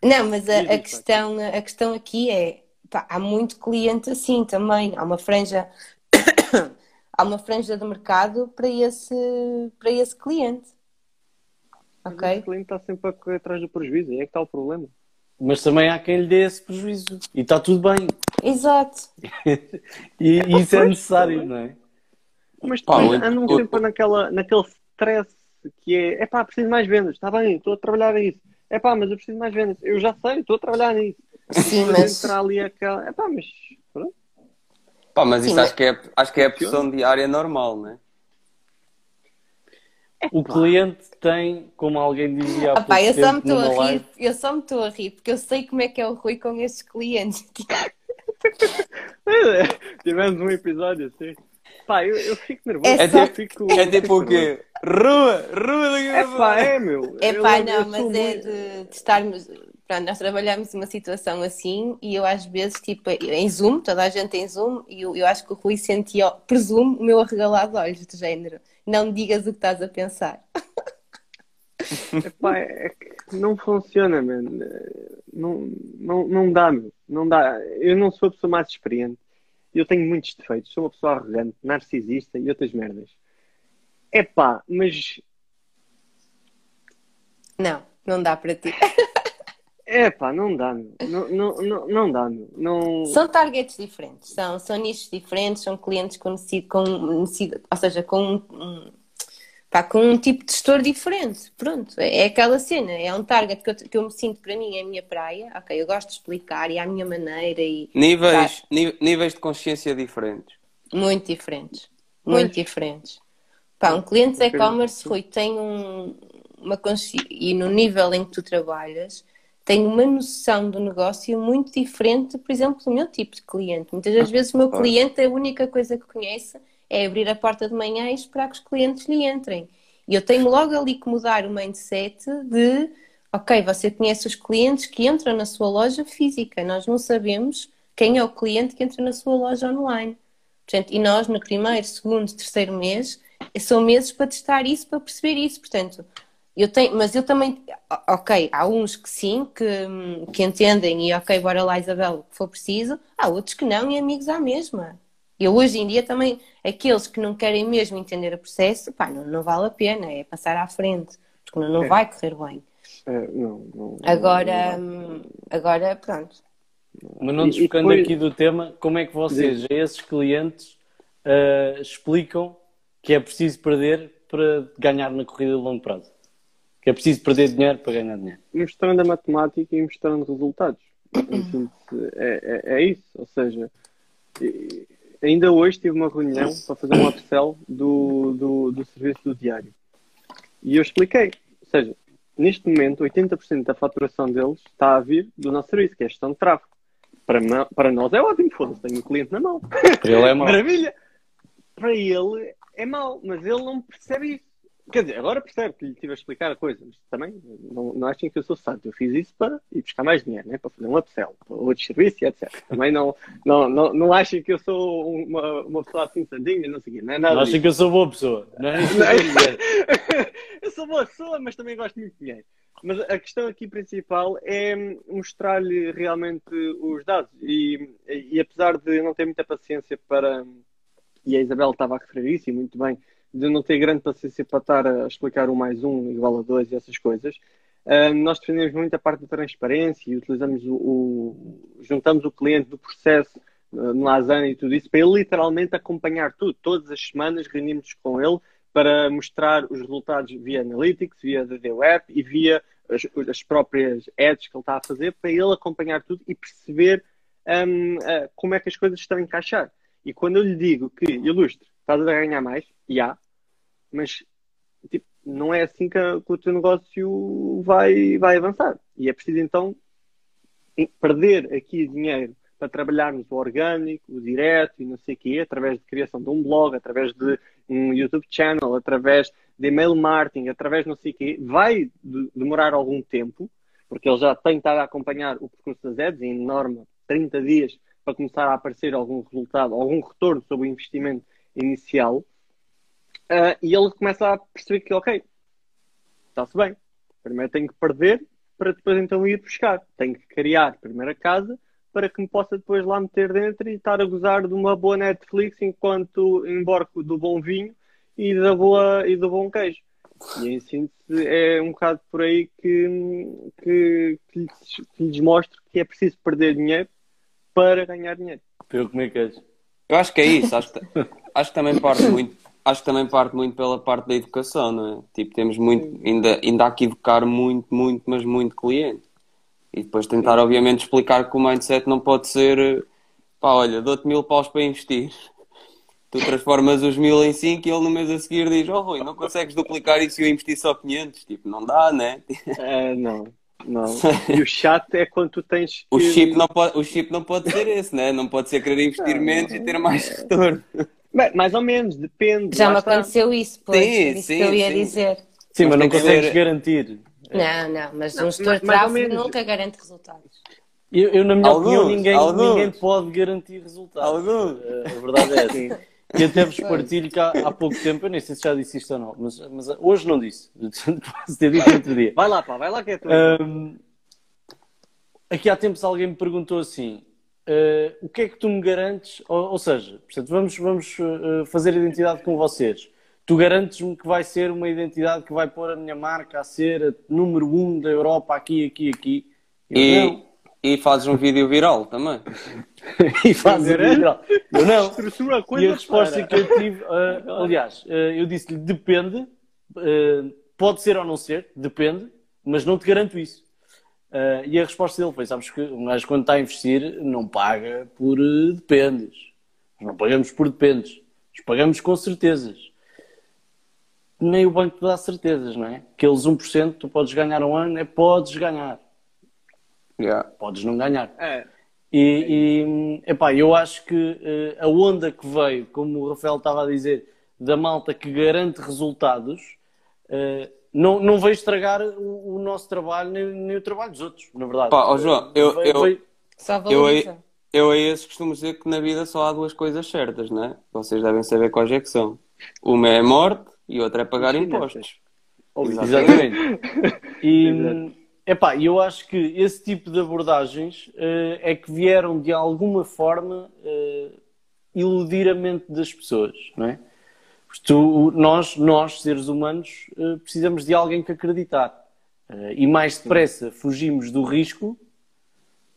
Não, mas a, a questão, a questão aqui é, pá, há muito cliente assim também. Há uma franja, <coughs> há uma franja de mercado para esse, para esse cliente. O Ok? cliente está sempre a correr atrás do prejuízo, aí é que está o problema. Mas também há quem lhe dê esse prejuízo. E está tudo bem. Exato. <laughs> E e isso é necessário, não é? Mas depois o- andam sempre naquela, naquele stress que é, é pá, preciso de mais vendas, está bem, estou a trabalhar nisso. É pá, mas eu preciso de mais vendas. Eu já sei, estou a trabalhar nisso. Sim, Mas entrar ali aquela. É pá, mas. Pá, mas Sim, isso mas- acho que é, acho que é a pressão diária normal, não é? O cliente tem, como alguém dizia há Ah, pá, eu só me estou a rir, live, eu só me estou a rir, porque eu sei como é que é o Rui com estes clientes. <laughs> Tivemos um episódio assim. Pá, eu, eu fico nervoso. É eu só- fico, É tipo o quê? Rua! Rua daqui É pá, é meu. É pá, eu não, mas é muito- de, de estarmos. Pronto, nós trabalhamos uma situação assim e eu às vezes, tipo, em Zoom, toda a gente em Zoom, e eu, eu acho que o Rui sentia, presumo, o meu arregalado de olhos, de género. Não digas o que estás a pensar. <laughs> Epá, é que não funciona, mano. Não, não, não dá, meu. Não dá. Eu não sou a pessoa mais experiente. Eu tenho muitos defeitos. Sou uma pessoa arrogante, narcisista e outras merdas. Epá, mas. Não, não dá para ti. <laughs> Epá, não dá, meu. Não, não, não, não dá, meu. Não... São targets diferentes, são, são nichos diferentes, são clientes com necessidade, com ou seja, com um- pá, com um tipo de gestor diferente. Pronto, é, é aquela cena, é um target que eu, que eu me sinto para mim, é a minha praia. Ok, eu gosto de explicar e é à minha maneira e Níveis, níveis de consciência diferentes. muito diferentes. Muito diferentes. Pá, um cliente de e-commerce, Rui, tem um, uma consci... e no nível em que tu trabalhas, tem uma noção do negócio muito diferente, por exemplo, do meu tipo de cliente. Muitas das vezes o meu cliente, a única coisa que conhece é abrir a porta de manhã e esperar que os clientes lhe entrem. E eu tenho logo ali que mudar o mindset de, ok, você conhece os clientes que entram na sua loja física, nós não sabemos quem é o cliente que entra na sua loja online. Portanto, e nós no primeiro, segundo, terceiro mês, são meses para testar isso, para perceber isso. Portanto, eu tenho, mas eu também, ok, há uns que sim, que, que entendem e ok, bora lá Isabel, que for preciso, há outros que não e amigos à mesma. Eu hoje em dia também, aqueles que não querem mesmo entender o processo, pá, não, não vale a pena, é passar à frente, porque não, não é. vai correr bem. É, não, não, agora, não agora, pronto. Mas não desfocando depois... aqui do tema, como é que vocês, a esses clientes, uh, explicam que é preciso perder para ganhar na corrida de longo prazo? Que é preciso perder dinheiro para ganhar dinheiro? Mostrando a matemática e mostrando resultados. <clears throat> É, é, é isso, ou seja, ainda hoje tive uma reunião para fazer um upsell do, do, do serviço do diário. E eu expliquei. Ou seja, neste momento, 80% da faturação deles está a vir do nosso serviço, que é a gestão de tráfego. Para, para nós é ótimo, foda-se, tenho um cliente na mão. Para ele é mau. Maravilha! Para ele é mau, mas ele não percebe isso. Quer dizer, agora percebe que lhe estive a explicar a coisa, mas também não, não achem que eu sou santo. Eu fiz isso para ir buscar mais dinheiro, né? para fazer um upsell, para outros serviços e etc. Também não, não, não, não achem que eu sou uma, uma pessoa assim santinha, não sei o quê. Não, é nada não achem que eu sou boa pessoa. Não é isso <laughs> eu sou boa pessoa, mas também gosto muito de dinheiro. Mas a questão aqui principal é mostrar-lhe realmente os dados. E, e apesar de não ter muita paciência para. E a Isabel estava a referir isso, e muito bem de não ter grande paciência para estar a explicar um mais um igual a dois e essas coisas. Nós defendemos muito a parte da transparência e utilizamos o, o juntamos o cliente do processo no Asana e tudo isso para ele literalmente acompanhar tudo. Todas as semanas reunimos com ele para mostrar os resultados via Analytics, via DD Web e via as, as, próprias ads que ele está a fazer para ele acompanhar tudo e perceber um, uh, como é que as coisas estão a encaixar. E quando eu lhe digo que, ilustre, estás a ganhar mais, já, mas tipo, não é assim que, a, que, o teu negócio vai, vai avançar. E é preciso então perder aqui dinheiro para trabalharmos o orgânico, o direto e não sei o quê, através de criação de um blog, através de um YouTube channel, através de email marketing, através não sei o quê, vai de, demorar algum tempo, porque ele já tem estado a acompanhar o percurso das ads, em norma 30 dias para começar a aparecer algum resultado, algum retorno sobre o investimento inicial, uh, e ele começa a perceber que, ok, está-se bem, primeiro tenho que perder para depois então ir buscar. Tenho que criar primeiro a casa para que me possa depois lá meter dentro e estar a gozar de uma boa Netflix enquanto embarco do bom vinho e, da boa, e do bom queijo. E em síntese é um bocado por aí que, que, que, lhes, que lhes mostro que é preciso perder dinheiro para ganhar dinheiro. Para eu comer queijo. Eu acho que é isso, acho que, acho que também parte muito, acho que também parte muito pela parte da educação, não é? Tipo, temos muito, ainda, ainda há que educar muito, muito, mas muito cliente. E depois tentar, obviamente, explicar que o mindset não pode ser pá, olha, dou-te mil paus para investir. Tu transformas os mil em cinco e ele no mês a seguir diz, oh Rui, não consegues duplicar isso e eu investir só 500? Tipo, não dá, né? É, não. Não. <laughs> E o chato é quando tu tens que... o, chip não pode, o chip não pode ser esse, né? Não pode ser querer investir não, menos e ter mais retorno. Bem, mais ou menos, depende. Já me aconteceu isso, pois. Sim, isso sim, que eu ia sim. dizer. Sim, mas, mas não consegues ser... garantir. Não, não, mas não, um gestor de tráfego nunca garante resultados. Eu, eu na minha alguns, opinião, ninguém, ninguém pode garantir resultados. Alguns. A, a verdade é essa. E até vos <laughs> partilho que há, há, pouco tempo, eu nem sei se já disse isto ou não, mas, mas hoje não disse. <laughs> Posso ter dito outro dia. Vai lá, pá, vai lá que é tu. Um, aqui há tempos alguém me perguntou assim: uh, o que é que tu me garantes? Ou, ou seja, portanto, vamos, vamos uh, fazer identidade com vocês. Tu garantes-me que vai ser uma identidade que vai pôr a minha marca a ser a número um da Europa aqui, aqui, aqui. Eu, e, não. E fazes um vídeo viral também. <laughs> e fazes um vídeo viral. Eu não. e a resposta que eu tive, uh, aliás, uh, eu disse-lhe depende, uh, pode ser ou não ser, depende, mas não te garanto isso. Uh, e a resposta dele foi: sabes que um gajo quando está a investir não paga por uh, dependes. Nós não pagamos por dependes. Nós pagamos com certezas. nem o banco te dá certezas, não é? Aqueles 1% que tu podes ganhar um ano é podes ganhar, Yeah. podes não ganhar. É, E, e epá, eu acho que eh, a onda que veio, como o Rafael estava a dizer, da malta que garante resultados, eh, não, não veio estragar o, o nosso trabalho nem, nem o trabalho dos outros, na verdade. Pá, ó, João, eu- Veio- eu- veio- Eu eu a esses costumo dizer que na vida só há duas coisas certas, não é? Vocês devem saber quais é que são. Uma é a morte e outra é pagar impostos. Exatamente. <laughs> E, epá, eu acho que esse tipo de abordagens eh, é que vieram de alguma forma eh, iludir a mente das pessoas, não é? Porque tu- nós, nós, seres humanos, eh, precisamos de alguém que acreditar. E mais depressa fugimos do risco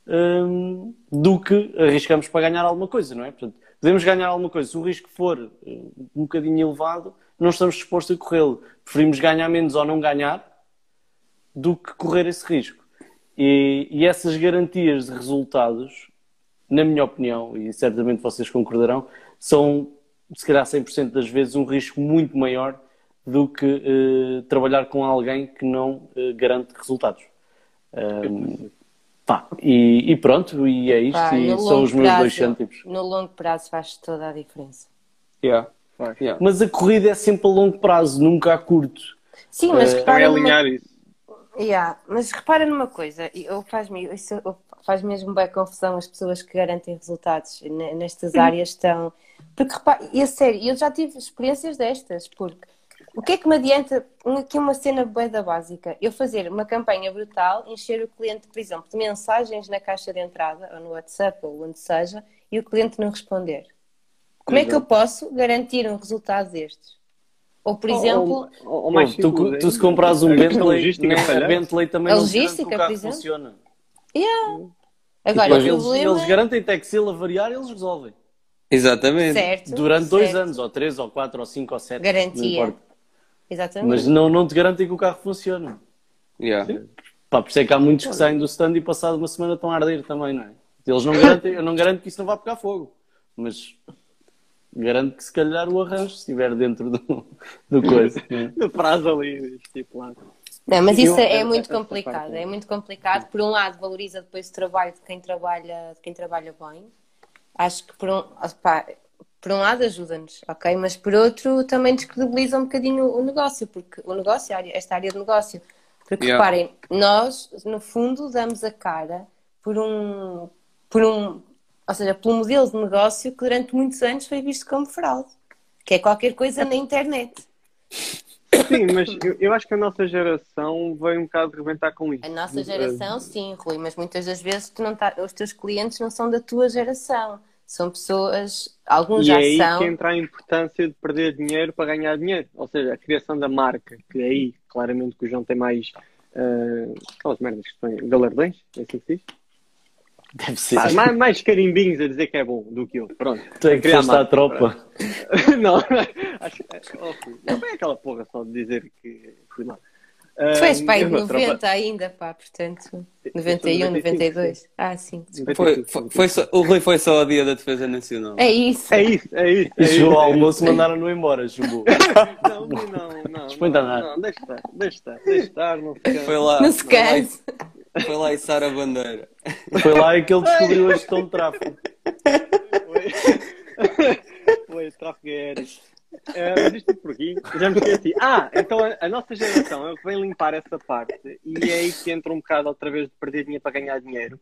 hum, do que arriscamos para ganhar alguma coisa, não é? Portanto, podemos ganhar alguma coisa. Se o risco for um bocadinho elevado, não estamos dispostos a corrê-lo. Preferimos ganhar menos ou não ganhar do que correr esse risco. E, e essas garantias de resultados, na minha opinião, e certamente vocês concordarão, são, se calhar 100% das vezes, um risco muito maior do que eh, trabalhar com alguém que não eh, garante resultados. Ahm, pá, e, e pronto, e é isto, Pá, e são os meus dois prazo- cêntimos. No longo prazo faz toda a diferença. Yeah. Yeah. Mas a corrida é sempre a longo prazo, nunca a curto. Sim, mas Também repara numa... alinhar isso. Yeah, mas repara numa coisa, eu faz-me isso faz mesmo bem confusão as pessoas que garantem resultados ne- nestas áreas estão. Porque repara, e a sério, eu já tive experiências destas, porque o que é que me adianta aqui uma cena da básica? Eu fazer uma campanha brutal, encher o cliente, por exemplo, de mensagens na caixa de entrada, ou no WhatsApp, ou onde seja, e o cliente não responder. Como é que eu posso garantir um resultado destes? Ou, por exemplo, Ou, ou, ou tu, tu se compras um a Bentley, né, a. Bentley também A não logística, que o carro por exemplo? funciona. agora Mas o eles, problema eles garantem até que se ele avariar, eles resolvem. Exatamente. certo, Durante dois certo. anos, ou três, ou quatro, ou cinco, ou sete. não Garantia. importa. Exatamente. Mas não, não te garantem que o carro funciona. Yeah. Pá, por isso é que há muitos que saem do stand e passado uma semana estão a arder também, não é? Eles não garantem, eu não garanto que isso não vai pegar fogo. Mas garanto que se calhar o arranjo estiver dentro do, do coisa. No prazo ali, estipulado. Não, mas isso é, muito complicado. É muito complicado. Por um lado, valoriza depois o trabalho de quem trabalha, de quem trabalha bem. Acho que por um, por um lado ajuda-nos, ok? Mas por outro também descredibiliza um bocadinho o negócio, porque o negócio, esta área de negócio. Porque Yeah. reparem, nós, no fundo, damos a cara por um, por um, ou seja, pelo modelo de negócio que durante muitos anos foi visto como fraude, que é qualquer coisa na internet. Sim, mas eu, eu acho que a nossa geração veio um bocado rebentar com isso. A nossa geração, sim, Rui, mas muitas das vezes tu não tá, os teus clientes não são da tua geração. São pessoas, alguns E já é aí são. que entra a importância de perder dinheiro para ganhar dinheiro. Ou seja, a criação da marca, que é aí claramente que o João tem mais. Uh, aquelas merdas que põem galardões, é assim que se diz? Deve ser. Pá, mais, mais carimbinhos a dizer que é bom do que eu. Pronto. Tu é que Criar foste à tropa. <laughs> não, acho que. Oh, não foi aquela porra só de dizer que fui lá. Tu és pai de Ah, eu vou 90 tropa- ainda, pá, portanto, 91, 95, 92. Ah, sim. Foi, foi, foi só- o Rui foi só ao dia da defesa nacional. É isso. É isso, é isso. E É chegou isso, ao é isso. almoço mandaram-no embora, chegou. <laughs> Não, não, não. Responda não, nada. Não, deixa estar, deixa estar, deixa estar. Não se canse. Foi lá, Não se canse. Foi lá içar a bandeira. Foi lá que ele descobriu a gestão de tráfego. Foi, foi tráfego aéreo. É, mas isto por aqui, já me esqueci. Ah, então a, a nossa geração é o que vem limpar essa parte e é aí que entra um bocado outra vez de perder dinheiro para ganhar dinheiro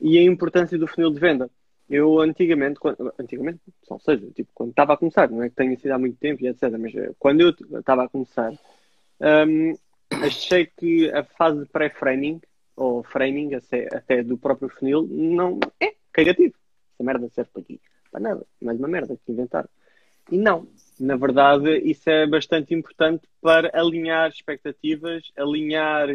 e a importância do funil de venda. Eu antigamente, quando, antigamente, ou seja, tipo, quando estava a começar, não é que tenha sido há muito tempo e etc, mas eh, quando eu estava a começar, hum, achei que a fase de pré-framing, ou framing até, do próprio funil, não é cagativo. Essa merda serve para aqui. Para nada. Mais uma merda que inventaram. E não. Na verdade, isso é bastante importante para alinhar expectativas, alinhar,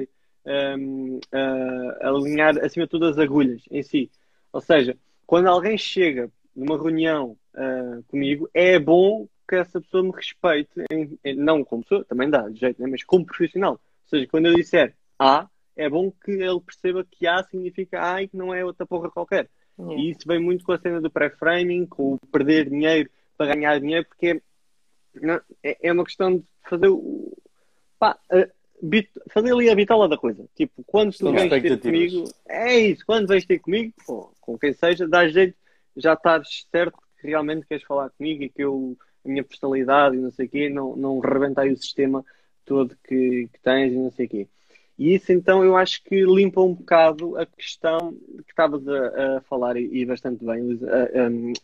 hum, ah, alinhar acima de tudo as agulhas em si. Ou seja, quando alguém chega numa reunião ah, comigo, é bom que essa pessoa me respeite, em- em- não como pessoa, também dá, de jeito, né? mas como profissional. Ou seja, quando eu disser A, é bom que ele perceba que A significa A e que não é outra porra qualquer. E isso vem muito com a cena do pré-framing, com o perder dinheiro para ganhar dinheiro, porque Não, é, é uma questão de fazer o. Pá, a bit- fazer ali a bitola da coisa. Tipo, quando tu vens ter comigo, é isso, quando vens ter comigo, pô, com quem seja, dá jeito já estares certo que realmente queres falar comigo e que eu, a minha personalidade e não sei o quê, não, não rebenta aí o sistema todo que, que tens e não sei o quê. E isso então eu acho que limpa um bocado a questão que estavas a, a falar e, bastante bem,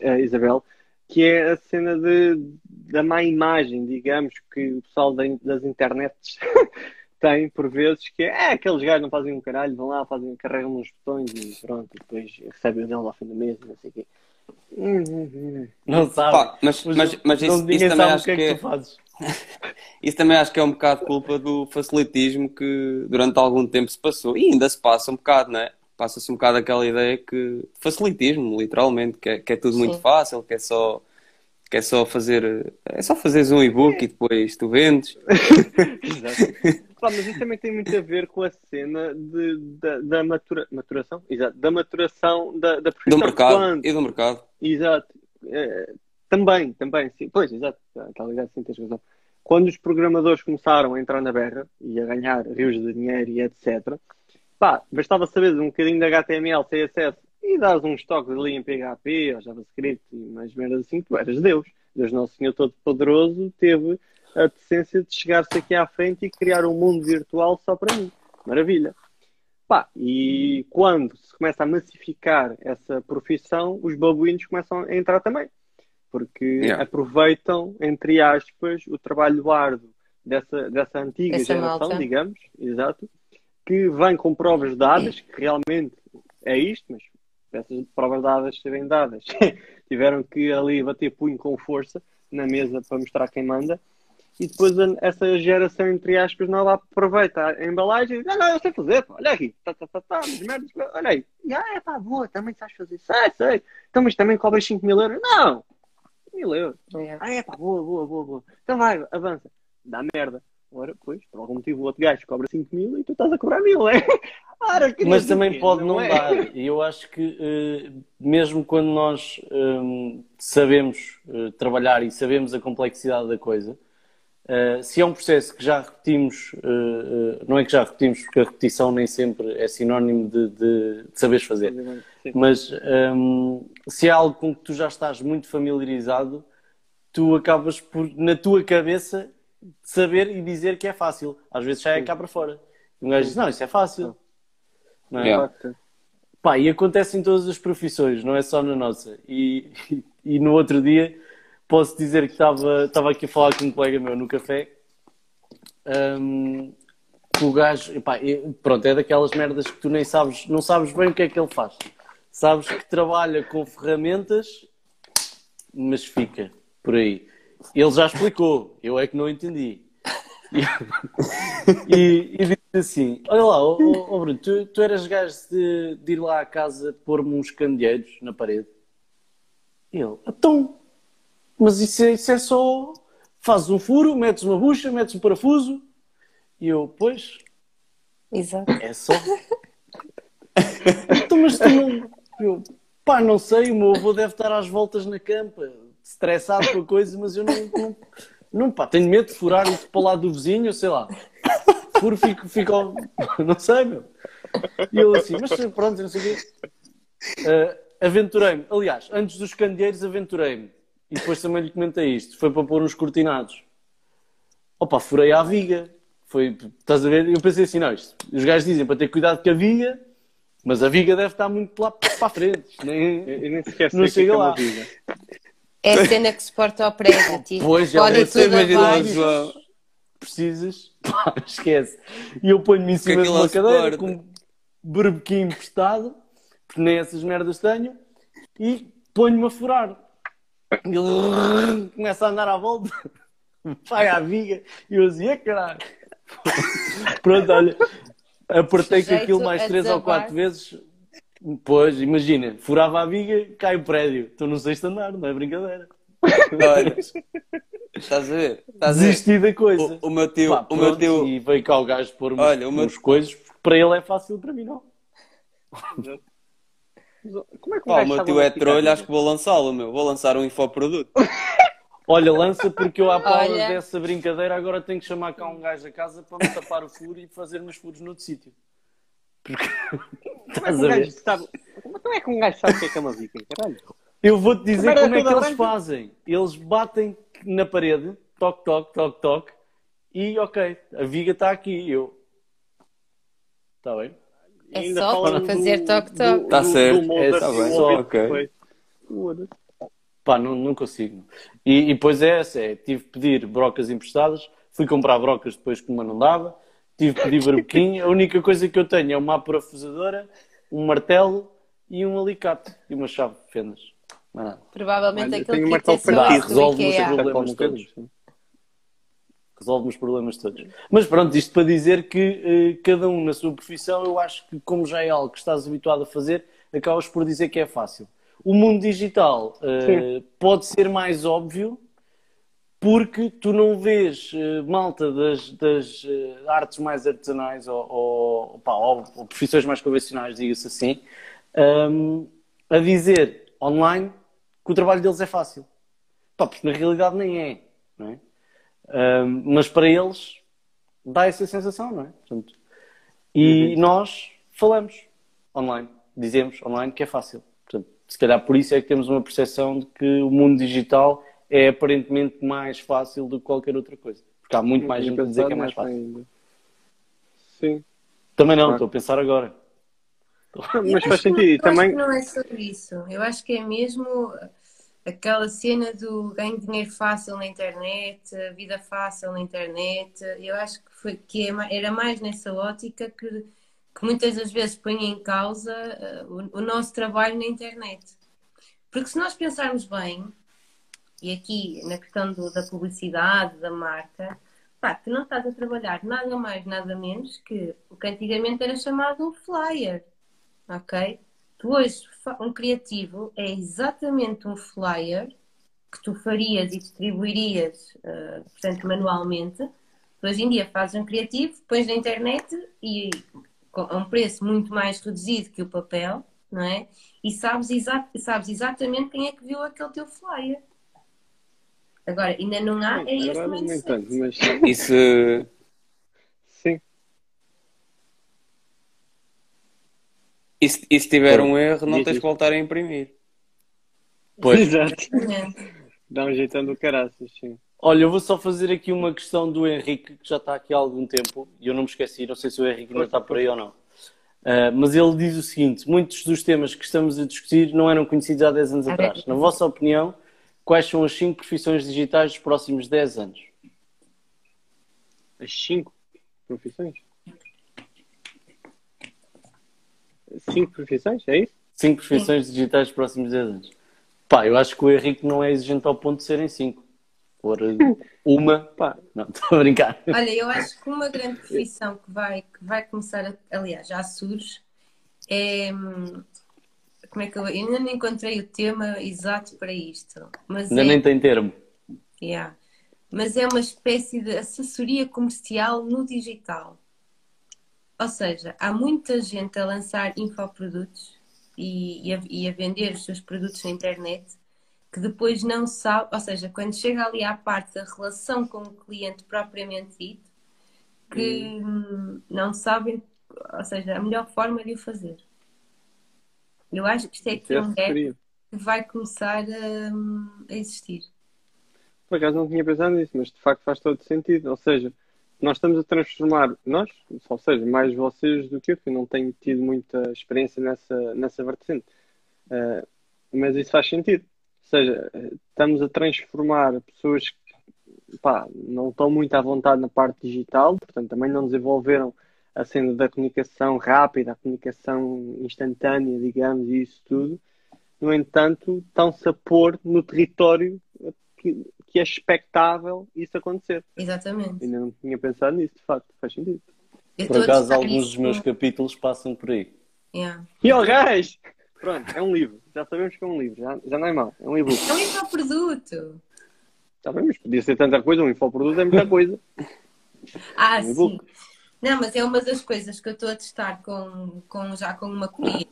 a- a- a Isabel, que é a cena de, da má imagem, digamos, que o pessoal da- das internets <laughs> tem por vezes, que é, "É, aqueles gajos não fazem um caralho, vão lá, fazem, carregam uns botões e pronto, depois recebem o deles ao fim do mês não sei o quê. Não sabe. Pá, mas, mas, mas Não- isso, ninguém isso também acho que é que que é, tu fazes. isso também acho que é um bocado culpa do facilitismo que durante algum tempo se passou. E ainda se passa um bocado, não é? Passa-se um bocado aquela ideia que facilitismo, literalmente, que é, que é tudo muito Sim. fácil, que é só que é só fazer é só fazeres um e-book e depois tu vendes. <laughs> Exato. Pá, mas isso também tem muito a ver com a cena de, da, da matura- maturação, exato, da maturação da, da Do profissão. mercado Quando- e do mercado. Exato. Eh, também, também, sim. Pois, exato. Está ligado, sim, tens razão. Quando os programadores começaram a entrar na berra e a ganhar rios de dinheiro e etc., pá, bastava saber um bocadinho de HTML, CSS e dares uns toques ali em PHP ou JavaScript e mais merdas assim, tu eras Deus. Deus Nosso Senhor Todo-Poderoso teve a decência de chegar-se aqui à frente e criar um mundo virtual só para mim. Maravilha. Pá, e quando se começa a massificar essa profissão, os babuínos começam a entrar também. Porque Yeah. aproveitam, entre aspas, o trabalho árduo dessa, dessa antiga Essa geração, malta. digamos, exato, que vem com provas dadas, que realmente é isto, mas essas provas dadas serem dadas. <laughs> Tiveram que ali bater punho com força na mesa para mostrar quem manda. E depois a- essa geração, entre aspas, nova aproveita a embalagem e diz, não, não, eu sei fazer, pá, olha aqui, tá, tá, tá, tá, as merdas, olha aí. E, ah, é pá, boa, também sabes fazer, sei, sei. Então, mas também cobras 5 mil euros? Não, mil euros. Ah, é pá, boa, boa, boa, boa. Então vai, avança. Dá merda. Ora, pois, por algum motivo o outro gajo cobra 5 mil e tu estás a cobrar mil, é? <laughs> Ora, Mas também pode não, é? dar. E eu acho que, eh, mesmo quando nós hum, sabemos eh, trabalhar e sabemos a complexidade da coisa, eh, se é um processo que já repetimos, eh, eh, não é que já repetimos, porque a repetição nem sempre é sinónimo de, de, de saberes fazer, Sim. mas hum, se é algo com que tu já estás muito familiarizado, tu acabas por, na tua cabeça, saber e dizer que é fácil. Às vezes já é cá para fora. Um gajo diz, não, isso é fácil. Não é? Yeah. Pá, e acontece em todas as profissões, não é só na nossa. E, <laughs> e no outro dia posso dizer que estava, estava aqui a falar com um colega meu no café. que o gajo, epá, pronto, é daquelas merdas que tu nem sabes, não sabes bem o que é que ele faz. Sabes que trabalha com ferramentas, mas fica por aí. Ele já explicou, eu é que não entendi. E, <laughs> e, disse assim: Olha lá, ó, ó Bruno, tu, tu eras gajo de, de ir lá à casa pôr-me uns candeeiros na parede? E ele: Então, mas isso é, isso é só. Fazes um furo, metes uma bucha, metes um parafuso. E eu: Pois, Exato. é só. <laughs> então, mas tu não. Eu, pá, não sei, o meu avô deve estar às voltas na campa, estressado com a coisa, mas eu não. não, não pá, tenho medo de furar e para o lado do vizinho, sei lá. Furo, fico, fico ao- <laughs> Não sei, meu. E ele assim, mas pronto, não sei o quê. Ah, aventurei-me. Aliás, antes dos candeeiros, aventurei-me. E depois também lhe comentei isto. Foi para pôr uns cortinados. Opa, furei à viga. Foi, estás a ver? Eu pensei assim, não, isto, os gajos dizem para ter cuidado com a viga, mas a viga deve estar muito lá para a frente. Nem... Eu, nem sequer sei Não que é é lá. vida. É a cena que suporta ao prédio, tipo, Pois, já olha tudo abaixo. João. Precisas, <laughs> pá, esquece. E eu ponho-me em cima de uma cadeira com um berbequim emprestado, porque nem essas merdas tenho, e ponho-me a furar. E ele <laughs> começa a andar à volta, <laughs> vai à viga, e eu assim, é caralho. <laughs> Pronto, olha, apertei com aquilo mais três ou quatro vezes. Pois, imagina, furava a viga, cai o prédio. Estou no sexto andar, não é brincadeira. Olha, estás a ver? Estás a ver? Desisti da coisa. O, o meu tio, Pá, o meu pronto, tio, E veio cá o gajo pôr Olha, o meu- uns coisas, porque para ele é fácil, para mim não. Como é que pá, o gajo meu tio é trolho, acho que vou lançá-lo, meu. Vou lançar um infoproduto. <laughs> Olha, lança porque eu à <laughs> pala Olha. dessa brincadeira agora tenho que chamar cá um gajo a casa para me tapar o furo e fazer uns furos noutro sítio. Porque <laughs> estás a Um ver? gajo sabe... Como é que um gajo sabe o que é que é uma viking? Caralho. Eu vou-te dizer como é que eles fazem. Eles batem na parede, toque, toque, toque, toque, e ok, a viga está aqui. Eu. Está bem? É ainda só falam fazer toque-toque. Tá do- certo. do É e o só, ok. que. Pá, não, não consigo. E, e depois é essa, é, tive que pedir brocas emprestadas, fui comprar brocas depois que uma não dava, tive que pedir barbequim, a única coisa que eu tenho é uma parafusadora, um martelo e um alicate e uma chave de fendas. Provavelmente Olha, eu aquele tenho kit martelo é do Resolve o IKEA. seu problema. Está com um todos. Resolve-me os problemas todos. Mas pronto, isto para dizer que eh, cada um na sua profissão, eu acho que como já é algo que estás habituado a fazer, acabas por dizer que é fácil. O mundo digital eh, pode ser mais óbvio porque tu não vês eh, malta das, das artes mais artesanais ou, ou, ou- ou profissões mais convencionais, diga-se assim, hum, a dizer online que o trabalho deles é fácil. Pá, porque na realidade nem é, não é? Mas para eles dá essa sensação, não é? Portanto, e nós falamos online, dizemos online que é fácil. Portanto, se calhar por isso é que temos uma percepção de que o mundo digital é aparentemente mais fácil do que qualquer outra coisa. Porque há muito mais gente a dizer que é mais fácil. ainda. Sim. Também não, Claro. estou a pensar agora. Mas faz sentido. Eu acho também, que não é sobre isso. Eu acho que é mesmo aquela cena do ganho dinheiro fácil na internet, vida fácil na internet. Eu acho que, foi, que é era mais nessa ótica que, que muitas das vezes põe em causa eh, o, o nosso trabalho na internet. Porque se nós pensarmos bem, e aqui na questão do- da publicidade, da marca, pá, tu não estás a trabalhar nada mais, nada menos que o que antigamente era chamado um flyer ok? Tu hoje, um criativo é exatamente um flyer que tu farias e distribuirias, eh, portanto, manualmente. Tu hoje em dia fazes um criativo, pões na internet e com- a um preço muito mais reduzido que o papel, não é? E sabes, exa sabes exatamente quem é que viu aquele teu flyer. Agora, ainda não há, é este mindset. tanto, mas E se, sim. E se, e se tiver um erro, não tens isso. que voltar a imprimir. Pois. Exato. <laughs> Dá um jeitão do caraças, sim. Olha, eu vou só fazer aqui uma questão do Henrique, que já está aqui há algum tempo, e eu não me esqueci, não sei se o Henrique ainda está por aí ou não. Ah, mas ele diz o seguinte: muitos dos temas que estamos a discutir não eram conhecidos há 10 anos atrás. Na vossa opinião, quais são as 5 profissões digitais dos próximos 10 anos? As cinco profissões? Cinco profissões? É isso? 5 profissões digitais dos próximos 10 anos. Pá, eu acho que o Henrique não é exigente ao ponto de serem 5. For eh, <laughs> uma, Pá, não, <laughs> estou a brincar. Olha, eu acho que uma grande profissão que vai, que vai começar, a, aliás, já surge, é. hum, Como é que eu. eu ainda não encontrei o tema exato para isto, mas Ainda é, nem tem termo. yeah. mas é uma espécie de assessoria comercial no digital. Ou seja, há muita gente a lançar infoprodutos e, e, a, e a vender os seus produtos na internet que depois não sabe, ou seja, quando chega ali à parte da relação com o cliente propriamente dito, que hum, não sabem, ou seja, a melhor forma de o fazer. Eu acho que isto é aqui um gap que vai começar a, a existir. Por acaso não tinha pensado nisso, mas de facto faz todo sentido. Ou seja, nós estamos a transformar, nós, ou seja, mais vocês do que eu, que não tenho tido muita experiência nessa, nessa vertente. Uh, mas isso faz sentido. Ou seja, estamos a transformar pessoas que pá, não estão muito à vontade na parte digital, portanto também não desenvolveram a cena da comunicação rápida, a comunicação instantânea, digamos, e isso tudo. No entanto, estão-se a pôr no território que, que é expectável isso acontecer. Exatamente. Ainda não tinha pensado nisso, de facto, faz sentido. Eu Por acaso, alguns isso dos meus capítulos passam por aí. Yeah. E ó, gajo! Pronto, é um livro. Já sabemos que é um livro, já, já não é mau. É um e-book. É um infoproduto. Está bem, mas podia ser tanta coisa, um infoproduto é muita coisa. Ah, Um sim. Não, mas é uma das coisas que eu estou a testar com, com, já com uma cliente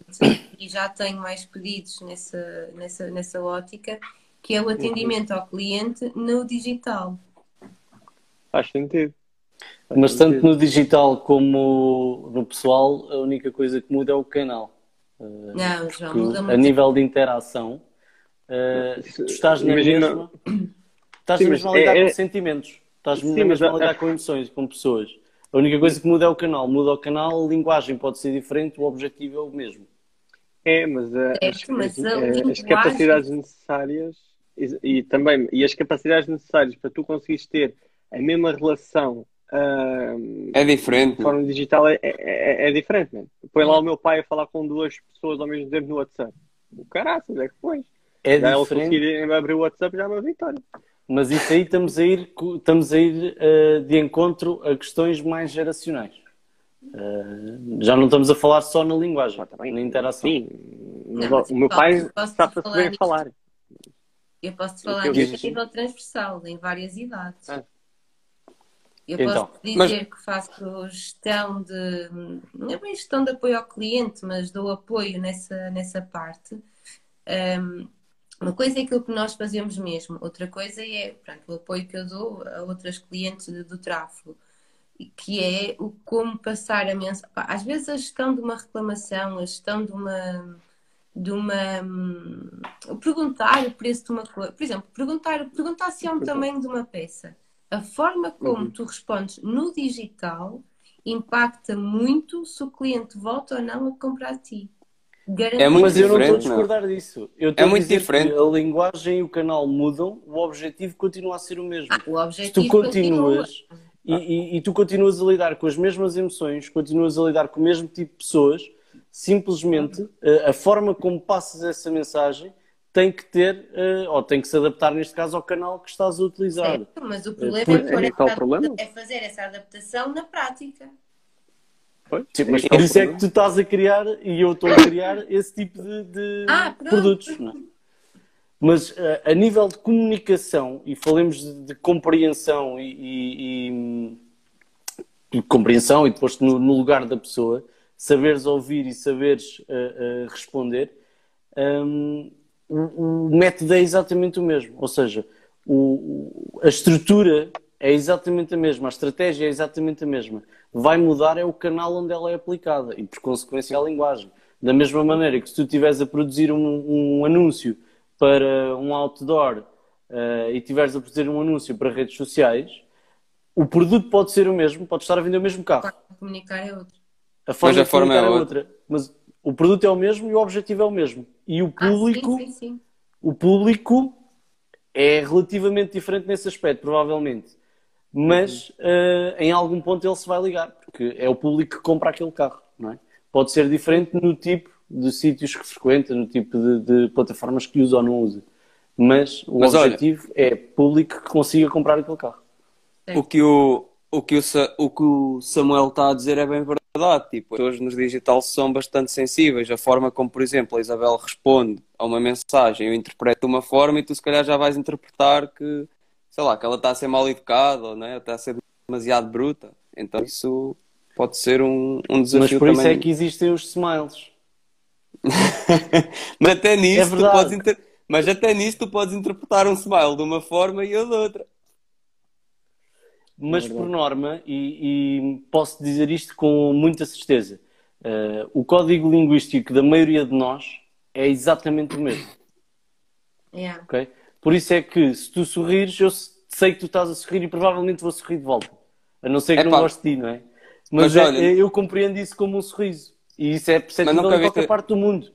e já tenho mais pedidos nessa, nessa, nessa ótica, que é o atendimento ao cliente no digital. Faz sentido. Faz Mas tanto no digital como no pessoal, a única coisa que muda é o canal. Não, João, muda a muito. nível de interação, uh, tu estás na Imagina- mesma. <clears throat> Estás Sim, mesma a lidar é- com é- sentimentos. Estás Sim, mas mesma a a- lidar a- com emoções, com pessoas. A única coisa que muda é o canal. Muda o canal, a linguagem pode ser diferente, o objetivo é o mesmo. É, mas, uh, as, mas a as- as capacidades necessárias e, e também e as capacidades necessárias para tu conseguires ter a mesma relação ah, É diferente. de forma digital é, é, é diferente, mano. Põe lá o meu pai a falar com duas pessoas ao mesmo tempo no WhatsApp. O caraças, é que foi. É já ele diferente, conseguir abrir o WhatsApp já é uma vitória. mas isso aí estamos a ir, estamos a ir uh, de encontro a questões mais geracionais. Uh, já não estamos a falar só na linguagem, Ah, tá na interação. Sim, mas Não, ó, o meu pai posso sabe-se falar bem nisto? falar. Eu posso falar nisso disse. a nível transversal, em várias idades. Ah. Eu Então, posso dizer mas- que faço gestão de. Não é bem gestão de apoio ao cliente, mas dou apoio nessa, nessa parte. Um, uma coisa é aquilo que nós fazemos mesmo, outra coisa é pronto, o apoio que eu dou a outras clientes do tráfego, que é o como passar a mensagem. Às vezes a gestão de uma reclamação, a gestão de uma de uma hum, perguntar o preço de uma coisa, por exemplo, perguntar, perguntar se é um tamanho de uma peça. A forma como tu respondes no digital impacta muito se o cliente volta ou não a comprar a ti. Garanto É muito Mas eu não estou a diferente, não. discordar disso. É muito diferente. a linguagem e o canal mudam, o objetivo continua a ser o mesmo. Ah, o Se tu objetivo continua. continuas e, e- e tu continuas a lidar com as mesmas emoções, continuas a lidar com o mesmo tipo de pessoas, simplesmente eh, a forma como passas essa mensagem tem que ter, eh, ou tem que se adaptar, neste caso, ao canal que estás a utilizar. Certo, mas o problema por- é, é problema. é fazer essa adaptação na prática. Pois, Sim, mas é por isso é que problema. tu estás a criar e eu estou a criar <coughs> esse tipo de, de Ah, produtos. não é? Mas eh, a nível de comunicação, e falemos de, de compreensão e, e- e- e compreensão e depois no, no lugar da pessoa, saberes ouvir e saberes eh, eh, responder, hum, o, o método é exatamente o mesmo. Ou seja, o- a estrutura é exatamente a mesma, a estratégia é exatamente a mesma. Vai mudar é o canal onde ela é aplicada e, por consequência, a linguagem. Da mesma maneira que se tu estiveres a produzir um, um anúncio para um outdoor eh, e estiveres a produzir um anúncio para redes sociais, o produto pode ser o mesmo, pode estar a vender o mesmo carro. Comunicar é outro. A forma Mas a de forma é é outra. outra. Mas o produto é o mesmo e o objetivo é o mesmo. E o Ah, público, sim, sim, sim. o público é relativamente diferente nesse aspecto, provavelmente. Mas eh, em algum ponto ele se vai ligar, porque é o público que compra aquele carro, não é? Pode ser diferente no tipo de sítios que frequenta, no tipo de, de plataformas que usa ou não usa. Mas o Mas olha- objetivo é público que consiga comprar aquele carro. O que o, o, que o, Sa- o que o Samuel está a dizer é bem verdade. Tipo, as pessoas nos digital são bastante sensíveis. A forma como, por exemplo, a Isabel responde a uma mensagem, eu interpreto de uma forma e tu se calhar já vais interpretar que, sei lá, que ela está a ser mal educada ou né? está a ser demasiado bruta. Então isso pode ser um, um Mas desafio por isso também. é que existem os smiles. <laughs> Mas até nisso É tu podes inter... Mas até nisso tu podes interpretar um smile de uma forma e a de outra. Mas É por norma, e, e posso dizer isto com muita certeza, eh, o código linguístico da maioria de nós é exatamente o mesmo. Yeah. ok? Por isso é que se tu sorrires, eu sei que tu estás a sorrir e provavelmente vou sorrir de volta. A não ser que Epá. não goste de ti, não é? Mas, Mas é- olha- eu compreendo isso como um sorriso. E isso é perceptível em qualquer parte do mundo.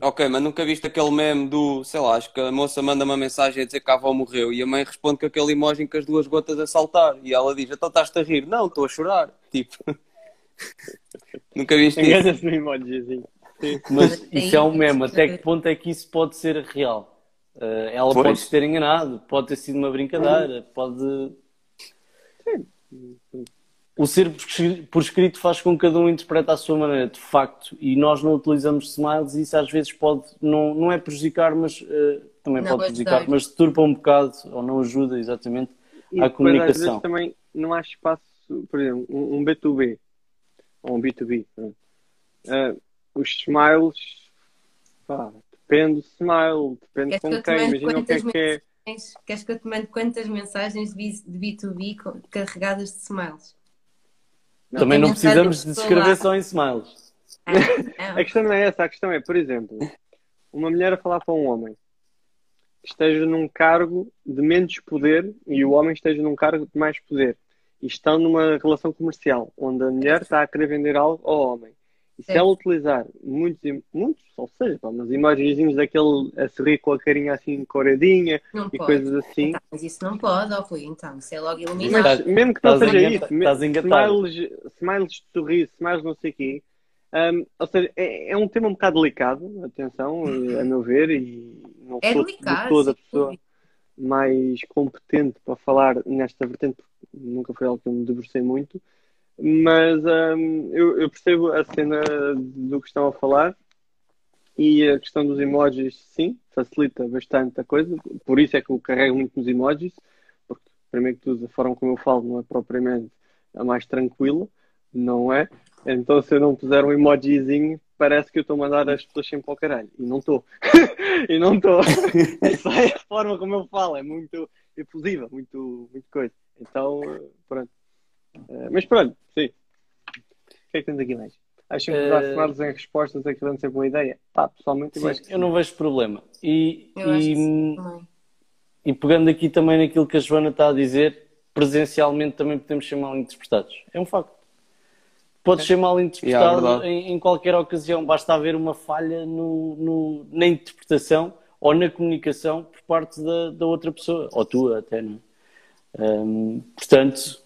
Ok, mas nunca viste aquele meme do, sei lá, acho que a moça manda uma mensagem a dizer que a avó morreu e a mãe responde com aquele emoji com as duas gotas a saltar e ela diz, então estás-te a rir? Não, estou a chorar. Tipo, <laughs> nunca viste isso? Engana-se no emojizinho. Sim. Mas Mas isso é um meme. Até que ponto é que isso pode ser real? Eh, ela Pois. pode se ter enganado, pode ter sido uma brincadeira, pode. O ser por escri- por escrito faz com que cada um interprete à sua maneira, de facto, e nós não utilizamos smiles e isso às vezes pode, não, não é prejudicar, mas eh, também Não pode prejudicar, ajudar. mas deturpa um bocado ou não ajuda exatamente E à depois, às comunicação. vezes, também não há espaço, por exemplo, um, um B2B ou um B2B. pronto. Ah, os smiles, pá, Depende do smile, depende Queres que com eu te quem. Imagina o que é que é. Queres que eu te mande quantas mensagens de B- de B2B co- carregadas de smiles? Também tem não precisamos de de escrever celular. só em smiles. Ah, <laughs> A questão não é essa, a questão é, por exemplo, uma mulher a falar para um homem que esteja num cargo de menos poder e o homem esteja num cargo de mais poder e estão numa relação comercial onde a mulher está a querer vender algo ao homem. E se ela utilizar muitos, muitos, ou seja, pá, umas emojizinhos daquele a sorrir com a carinha assim coradinha não e pode. coisas assim, Então, mas isso não pode, ó Rui, então. Isso é logo mas eliminado. mesmo que não Estás seja isso, smiles, smiles de sorriso, smiles não sei o quê, hum, ou seja, é, é um tema um bocado delicado, atenção, a meu ver, e não É sou delicado, de toda a pessoa mais competente para falar nesta vertente, porque nunca foi algo que eu me debrucei muito, mas hum, eu, eu percebo a cena do que estão a falar e a questão dos emojis, sim, facilita bastante a coisa, por isso é que eu carrego muito nos emojis, porque primeiro que tudo a forma como eu falo não é propriamente a mais tranquila, não é? Então se eu não puser um emojizinho, parece que eu estou a mandar as pessoas sempre ao caralho. E não estou. <laughs> e não estou. <laughs> Só é a forma como eu falo, é muito efusiva, muito, muito coisa. Então, pronto. Eh, Mas pronto, sim. O que é que temos aqui mais? Acham que dar Eh, smiles em respostas é que dão sempre uma ideia? Pá, pessoalmente eu acho que eu não vejo problema. E, Eu acho e, também. e pegando aqui também naquilo que a Joana está a dizer, presencialmente também podemos ser mal interpretados. É um facto. Pode ser mal interpretado Yeah, é em, em qualquer ocasião, basta haver uma falha no, no- na interpretação ou na comunicação por parte da, da outra pessoa, ou tua até, não é? Hum, portanto,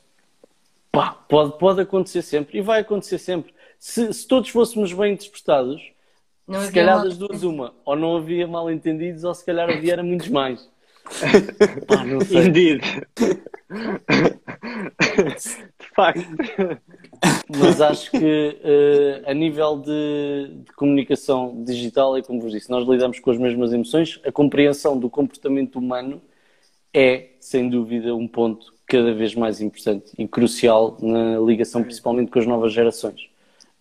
pá, pode, pode acontecer sempre e vai acontecer sempre. Se, se todos fôssemos bem interpretados, Não se calhar mal- das duas, uma, ou não havia mal entendidos, ou se calhar havia era muitos mais. <laughs> Pá, não sei. Indeed. De facto. Mas acho que eh, a nível de, de comunicação digital, é como vos disse, nós lidamos com as mesmas emoções, a compreensão do comportamento humano é, sem dúvida, um ponto cada vez mais importante e crucial na ligação, principalmente com as novas gerações.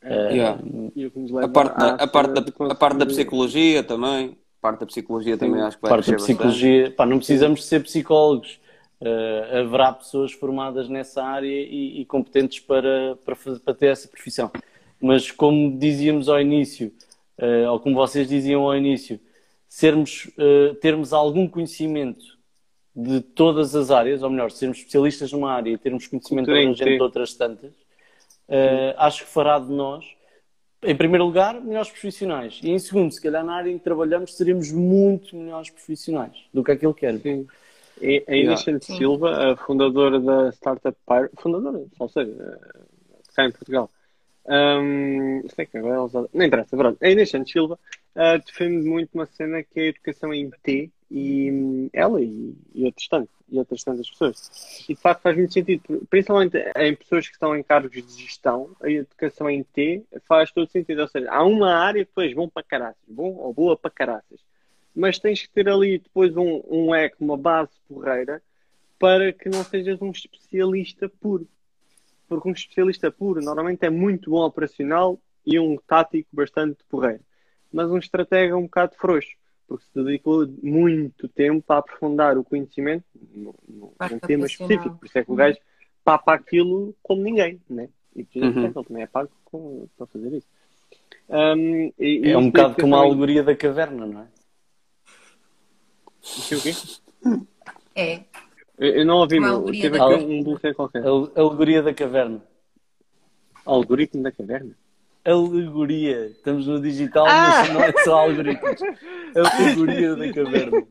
Eh, Yeah. E que nos A parte, da, à a, parte cena da, de a parte da conseguir- psicologia também. A parte da psicologia também acho que vai parte da psicologia, pá, não precisamos de ser psicólogos. Eh, haverá pessoas formadas nessa área e, e competentes para, para, fazer- para ter essa profissão. Mas como dizíamos ao início, eh, ou como vocês diziam ao início, sermos, eh, termos algum conhecimento de todas as áreas, ou melhor, sermos especialistas numa área e termos conhecimento abrangente de outras tantas, eh, acho que fará de nós, em primeiro lugar, melhores profissionais. E em segundo, se calhar na área em que trabalhamos, seremos muito melhores profissionais do que aquilo que era. Sim. E a Inês. Silva, a fundadora da Startup Pyro, fundadora, não sei, eh, cá em Portugal. Um, sei que agora ela usa- não interessa, pronto. A Inês Santos Silva eh, defende muito uma cena que é a educação em T e ela e, e outras tantas, e outras tantas pessoas. E de facto faz muito sentido, principalmente em pessoas que estão em cargos de gestão, a educação em T faz todo sentido. Ou seja, há uma área que bom para caraças, bom ou boa para caraças mas tens que ter ali depois um, um eco, uma base porreira, para que não sejas um especialista puro. Porque um especialista puro normalmente é muito bom operacional e um tático bastante porreiro. Mas um estratega um bocado frouxo, porque se dedicou muito tempo a aprofundar o conhecimento num, tema específico. Por isso é que o gajo papa aquilo como ninguém, né? E por isso é Uhum. ele também é pago com- para fazer isso. Um, e- e É um isso bocado como a alegoria da caverna, não é? O quê? É. Eu, eu não ouvi, meu. Teve da aqui um bloqueio qualquer. A alegoria da caverna. Algoritmo da caverna? Alegoria. Estamos no digital, Ah! mas não é só algoritmos. Alegoria da <laughs> caverna.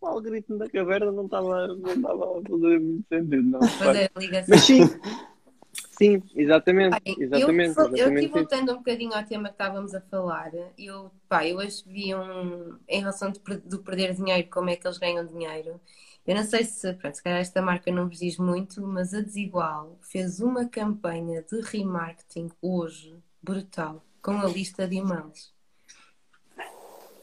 O algoritmo da caverna não estava não estava a fazer muito sentido, não. Fazer a ligação. Mas sim, sim, exatamente. Bem, exatamente, eu, eu aqui exatamente isso. voltando um bocadinho ao tema que estávamos a falar, eu, pá, eu hoje vi um, em relação de, do perder dinheiro, como é que eles ganham dinheiro. Eu não sei se, pronto, se calhar esta marca não vos diz muito, mas a Desigual fez uma campanha de remarketing hoje, brutal, com a lista de e-mails.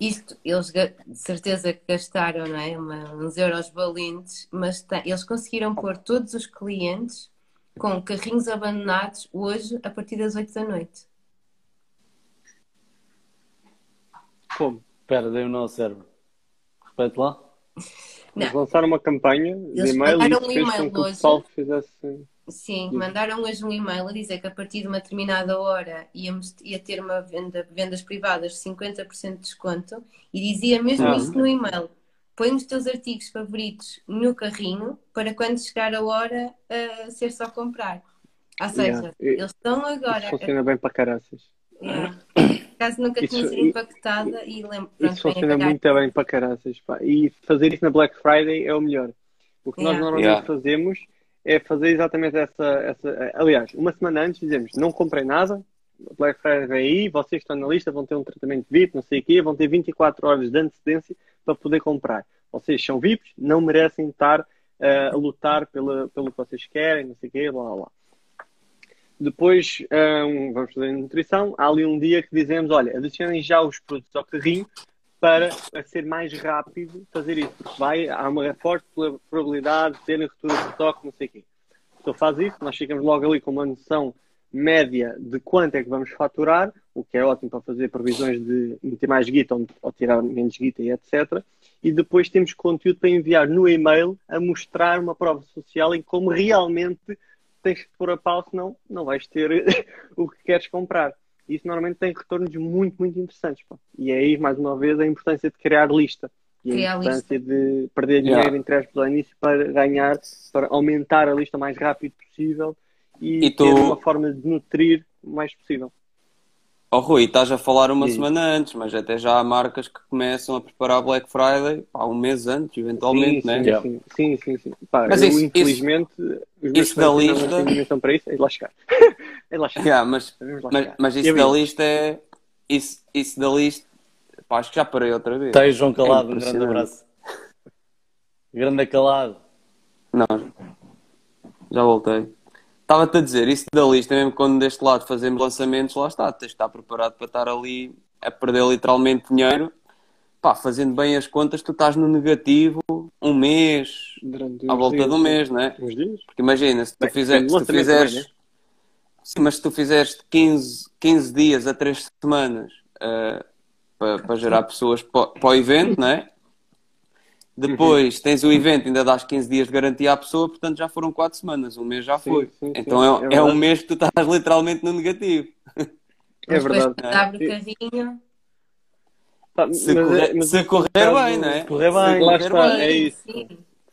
Isto, eles de certeza que gastaram, não é? Uma- uns euros balintes, mas eles conseguiram pôr todos os clientes com carrinhos abandonados hoje a partir das 8 da noite. Como? Espera, dei nó ao cérebro. Repete lá. <laughs> Eles lançaram uma campanha de e-mail e mandaram isso um fez com que o pessoal fizesse. Sim, mandaram hoje um e-mail a dizer que a partir de uma determinada hora íamos, ia ter uma venda, vendas privadas de 50% de desconto e dizia mesmo Ah. isso no e-mail. Põe os teus artigos favoritos no carrinho para quando chegar a hora uh, ser só comprar. Ou seja, Yeah. Eles estão agora. Isso funciona bem para caraças. Yeah. <coughs> Caso nunca Isso- tinha sido e- impactada e lembro. pronto, Isso funciona muito bem para caraças. pá. E fazer isso na Black Friday é o melhor. O que nós Yeah. normalmente Yeah. fazemos é fazer exatamente essa, essa. Aliás, uma semana antes dizemos: não comprem nada, Black Friday vem aí, vocês que estão na lista vão ter um tratamento VIP, não sei o quê, vão ter 24 horas de antecedência para poder comprar. Vocês são VIPs, não merecem estar eh, a lutar pela, pelo que vocês querem, não sei o quê, blá blá blá. Depois, hum, vamos fazer nutrição. Há ali um dia que dizemos: olha, adicionem já os produtos ao carrinho para ser mais rápido fazer isso. Porque vai, há uma forte probabilidade de terem ruptura de estoque, não sei o quê. Então faz isso, nós ficamos logo ali com uma noção média de quanto é que vamos faturar, o que é ótimo para fazer previsões de meter mais guita ou, ou tirar menos guita e etc. E depois temos conteúdo para enviar no e-mail a mostrar uma prova social em como realmente tens que pôr a pau, senão não vais ter <laughs> o que queres comprar. Isso normalmente tem retornos muito, muito interessantes. pá. E é aí, mais uma vez, a importância de criar lista. E Criar a importância de perder dinheiro Yeah. entre aspas ao início para ganhar, para aumentar a lista o mais rápido possível e, E tu- ter uma forma de nutrir o mais possível. Oh Rui, estás a falar uma Sim. semana antes, mas até já há marcas que começam a preparar Black Friday pá, um mês antes, eventualmente, sim, né? sim, Yeah. sim, sim, sim. Pá, Mas eu, isso- infelizmente, os meus isso da não lista- têm dimensão para isso, é de lá chegar. <laughs> é de lá chegar. Yeah, mas, lá mas, chegar. mas isso da lista é. Isso, isso da lista. Pá, acho que já parei outra vez. Está aí João Calado, É um grande abraço. Grande calado. Não, já voltei. Estava-te a dizer, isso da lista, mesmo quando deste lado fazemos lançamentos, lá está, tens de estar preparado para estar ali a perder literalmente dinheiro. Pá, fazendo bem as contas, tu estás no negativo um mês, à volta dias, de um mês, não é? Uns dias? Porque imagina, se tu, Bem, fizer, se tu fizeres. também, né? Sim, mas se tu fizeres de 15, 15 dias a 3 semanas eh, para, para gerar pessoas para, para o evento, não é? Depois Uhum. tens o evento, ainda dás 15 dias de garantia à pessoa, portanto já foram 4 semanas, um mês já Sim, foi. sim, sim, então é é, é, verdade. um mês que tu estás literalmente no negativo. É Mas verdade. abre o carrinho. Pá, Se, mas correr, é- mas se é correr caso- bem, não é? se correr bem. Se Lá correr está, bem. é isso. Sim.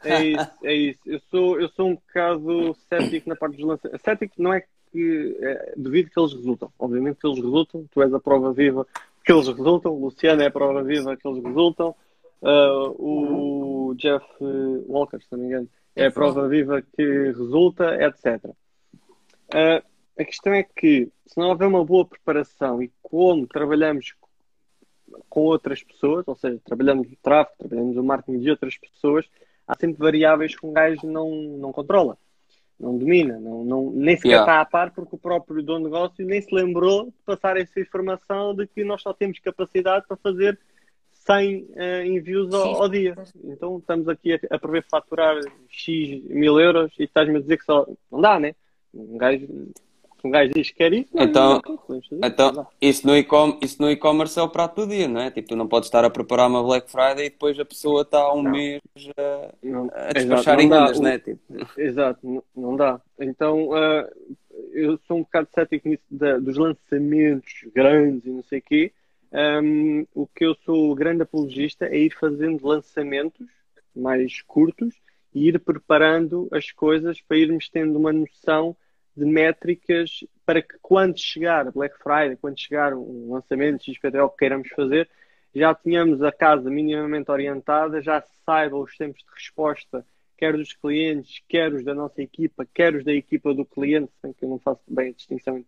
É isso, é isso. Eu sou, eu sou um bocado cético na parte dos lançamentos. Cético não é que é, duvido que eles resultam. Obviamente que eles resultam. Tu és a prova viva que eles resultam. O Luciano é a prova viva que eles resultam. Ah, o Jeff Walker, se não me engano, é a prova viva que resulta, etc. Ah, a questão é que se não houver uma boa preparação e como trabalhamos com outras pessoas, ou seja, trabalhamos o tráfego, trabalhamos o marketing de outras pessoas, há sempre variáveis que um gajo não, não controla, não domina, não, não, nem sequer Yeah. está a par porque o próprio dono de negócio nem se lembrou de passar essa informação de que nós só temos capacidade para fazer 100 eh, envios ao, ao dia. Então estamos aqui a, a prever faturar X mil euros e estás-me a dizer que só. Não dá, né? Um gajo, se um gajo diz que quer isso, não, Então- não, não Então, dá. isso no e-com- isso no e-commerce é o prato do dia, não é? Tipo, tu não podes estar a preparar uma Black Friday e depois a pessoa está há um mês a, Não. a Exato, despachar enganas, não é? Tipo, Exato, não, não dá. Então, ah, eu sou um bocado cético nisso da- dos lançamentos grandes e não sei o quê. Ahm, o que eu sou grande apologista é ir fazendo lançamentos mais curtos e ir preparando as coisas para irmos tendo uma noção de métricas para que quando chegar Black Friday, quando chegar um lançamento XPTO que queiramos fazer, já tenhamos a casa minimamente orientada, já saiba os tempos de resposta, quer dos clientes, quer os da nossa equipa, quer os da equipa do cliente, sem que eu não faço bem a distinção.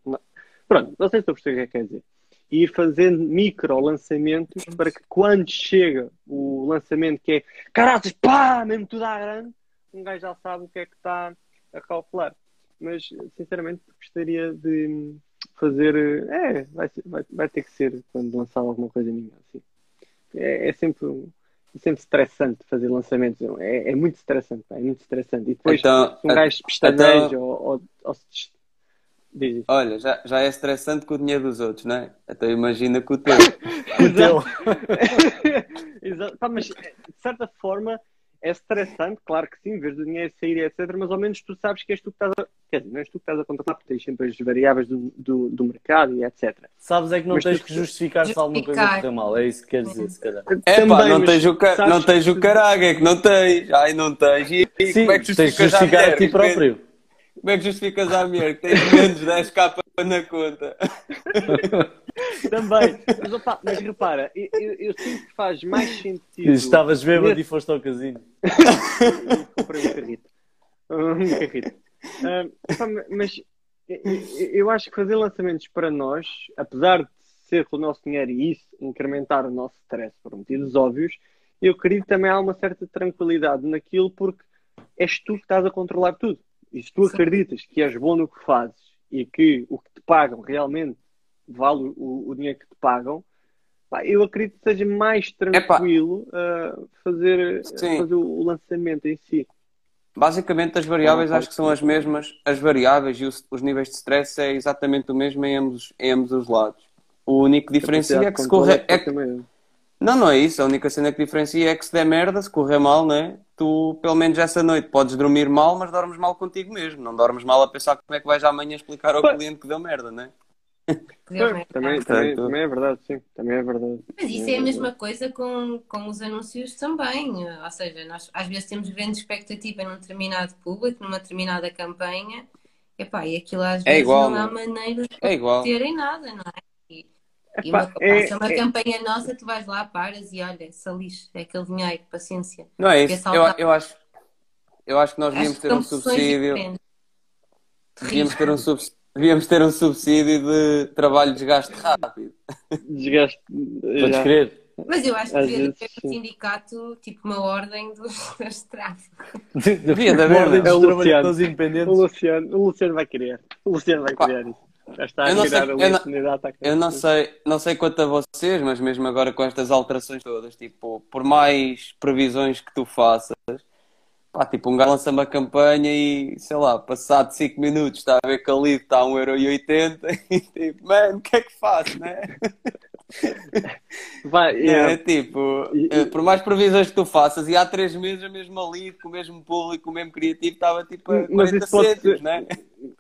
Pronto, não sei se estou a perceber o que é que quer dizer. E ir fazendo micro lançamentos para que quando chega o lançamento que é caraças, pá, mesmo tudo à grande, um gajo já sabe o que é que está a calcular. Mas, sinceramente, gostaria de fazer. É, vai, vai, vai ter que ser quando lançar alguma coisa minha. Assim. É, é sempre, é sempre estressante fazer lançamentos. É, é muito estressante, é muito estressante. E depois, Então, um gajo pestaneja então- ou, ou, ou se Diz isso. Olha, já, já é estressante com o dinheiro dos outros, não é? Então imagina com o teu. <laughs> O teu. <laughs> Exato. Pá, mas de certa forma é estressante, claro que sim, vês o dinheiro sair, etc. Mas ao menos tu sabes que és tu que estás a. Quer dizer, não és tu que estás a controlar, porque tens sempre as variáveis do, do, do mercado e etc. Sabes é que não Mas tens tu- que justificar se alguma coisa correr mal. É isso que queres dizer, se calhar. É pá, não mas tens o, ca... não tens o caralho, é que não tens. Ai, não tens. E, e Sim, como é que tens que justificas justificar mulher? a ti próprio. Como é que justificas à mulher que tens menos 10 capa na conta? <laughs> Também. Mas, opa, mas repara, eu, eu- eu sinto que faz mais sentido. Estavas bêbado nesse- e foste ao casino. <laughs> comprei um carrito. Um carrito. Mas eu- acho que fazer lançamentos para nós, apesar de ser com o nosso dinheiro e isso incrementar o nosso stress por motivos óbvios, eu acredito que também há uma certa tranquilidade naquilo porque és tu que estás a controlar tudo. E se tu Sim. acreditas que és bom no que fazes e que o que te pagam realmente vale o, o dinheiro que te pagam, pá, eu acredito que seja mais tranquilo ah, fazer, Sim. fazer o lançamento em si. Basicamente, as variáveis acho que são as mesmas. As variáveis e os, os níveis de stress é exatamente o mesmo em ambos, em ambos os lados. O único que diferencia é que se correr. É que... Não, não é isso. A única cena que diferencia é que se der merda, se correr mal, né? Tu, pelo menos essa noite, podes dormir mal, mas dormes mal contigo mesmo. Não dormes mal a pensar como é que vais amanhã explicar ao cliente que deu merda, né? Também, também, também é verdade, sim. Também é verdade. Mas isso é a mesma coisa com, com os anúncios também. Ou seja, nós às vezes temos grande expectativa num determinado público, numa determinada campanha, epá, e aquilo às É vezes igual, não há não maneira de É igual. terem nada, não é? E, e uma, é- se é uma é- campanha nossa, tu vais lá, paras e olha, salixe, é aquele dinheiro, paciência. Não é isso. é Eu, eu, acho, eu acho que nós devíamos ter um subsídio. Devíamos ter um, subs- devíamos ter um subsídio de trabalho de desgaste rápido. Desgaste. Podes crer? Mas eu acho que devia vezes, haver sim. um sindicato, tipo uma ordem dos, dos tráficos. <laughs> Devia de haver, Ordem é? dos O trabalhadores O independentes. Luciano, o Luciano vai querer. O Luciano vai criar isso. Já está a eu não criar sei- a eu não- a Eu não isso. sei, não sei quanto a vocês, mas mesmo agora com estas alterações todas, tipo, por mais previsões que tu faças, pá, tipo, um gajo lança uma campanha e, sei lá, passado 5 minutos está a ver que ali está a 1,80€ <laughs> e tipo, mano, o que é que faço, né? <laughs> Vai, É, é, tipo, E- eh, por mais previsões que tu faças, e há 3 meses a mesma lead, com o mesmo público, o mesmo criativo, estava tipo a Mas 40 isso pode cêntimos, ser- né? <laughs>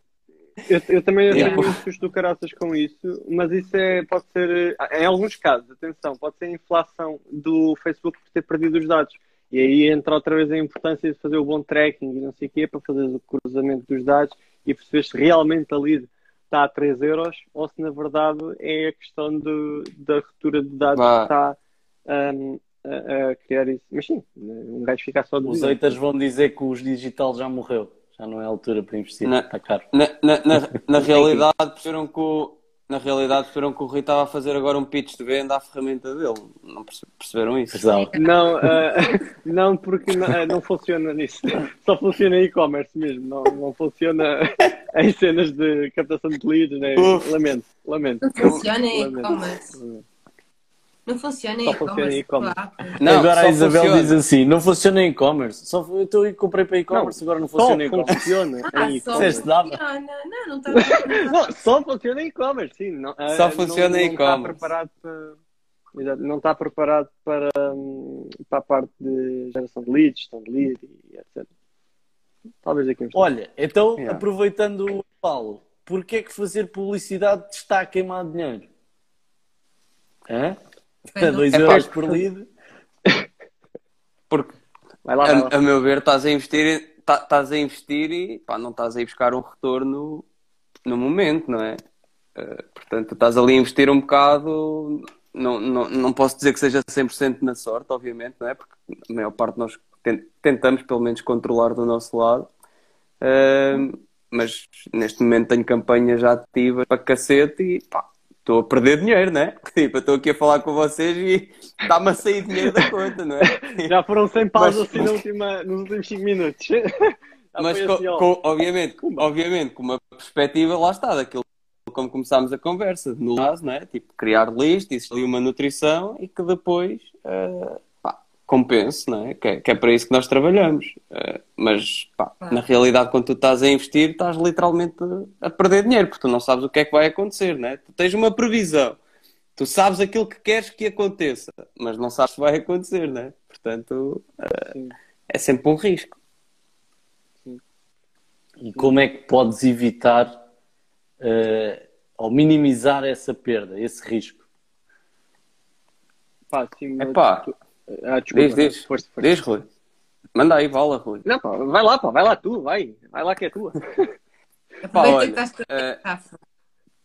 eu, eu também Yeah. tenho muito susto do caraças com isso, mas isso é, pode ser, eh, em alguns casos, atenção, pode ser a inflação do Facebook por ter perdido os dados. E aí entra outra vez a importância de fazer o bom tracking e não sei o quê, para fazer o cruzamento dos dados e perceber se realmente a lead está a 3 euros ou se na verdade é a questão do, da ruptura de dados Vá. que está hum, a, a criar isso. Mas sim, um gajo fica só de Os haters vão dizer que os digital já morreu. Já não é a altura para investir. Não. Está caro. Na, na, na, <laughs> na realidade, perceberam que o, na realidade, perceberam que o Rui estava a fazer agora um pitch de venda à ferramenta dele. Não perce- perceberam isso? Pesado. Não, ah, <laughs> não porque não, ah, não funciona nisso. Só funciona em e-commerce mesmo. Não, não funciona em cenas de captação de leads. Né? Lamento, lamento. Não funciona em e-commerce. Não funciona em Só funciona em e-commerce. Não, agora a Isabel funciona. diz assim: não funciona em e-commerce. Só eu estou e comprei para e-commerce, agora não funciona em e-commerce. funciona Ah, em só e-commerce. Funciona. Não, não está Não, só funciona em e-commerce, sim. Não, ah, Só funciona não, em não está e-commerce. preparado para. Não está preparado para, hum, para a parte de geração de leads, gestão de lead e etc. Talvez daqui a Olha, então, Yeah. aproveitando o Paulo, porquê é que fazer publicidade está a queimar dinheiro? Hã? Pois 2 É euros por lead? Porque, Vai lá, vai lá. a, a meu ver, estás a investir, tá- estás a investir e pá, não estás a ir buscar um retorno no momento, não é? Eh, portanto, estás ali a investir um bocado. Não, não, não posso dizer que seja 100% na sorte, obviamente, não é? Porque a maior parte nós ten- tentamos, pelo menos, controlar do nosso lado. Eh, mas neste momento tenho campanhas já ativas para cacete e pá, estou a perder dinheiro, não é? <laughs> Tipo, eu estou aqui a falar com vocês e está-me a sair dinheiro da conta, não é? <laughs> Já foram 100 paus Mas- assim na <laughs> última, nos últimos 5 minutos. Mas, assim, ó. com- obviamente, obviamente, com uma perspectiva, lá está, daquilo como começámos a conversa, no caso, não é? Tipo, criar list, existe ali uma nutrição e que depois, pá, compense, não é? Que, é? que é para isso que nós trabalhamos. Uh, mas, pá, na realidade, quando tu estás a investir, estás literalmente a perder dinheiro, porque tu não sabes o que é que vai acontecer, não é? Tu tens uma previsão. Tu sabes aquilo que queres que aconteça, mas não sabes se vai acontecer, não é? Portanto, uh, é sempre um risco. E como é que podes evitar uh, ou minimizar essa perda, esse risco? Pá, sim, é pá. Ah, desculpa, diz, diz. Força, força. Diz, Rui. Manda aí, vala, Rui. Não, pá, vai lá, pá, vai lá tu, vai. Vai lá que é tua. <laughs> Pá, olha,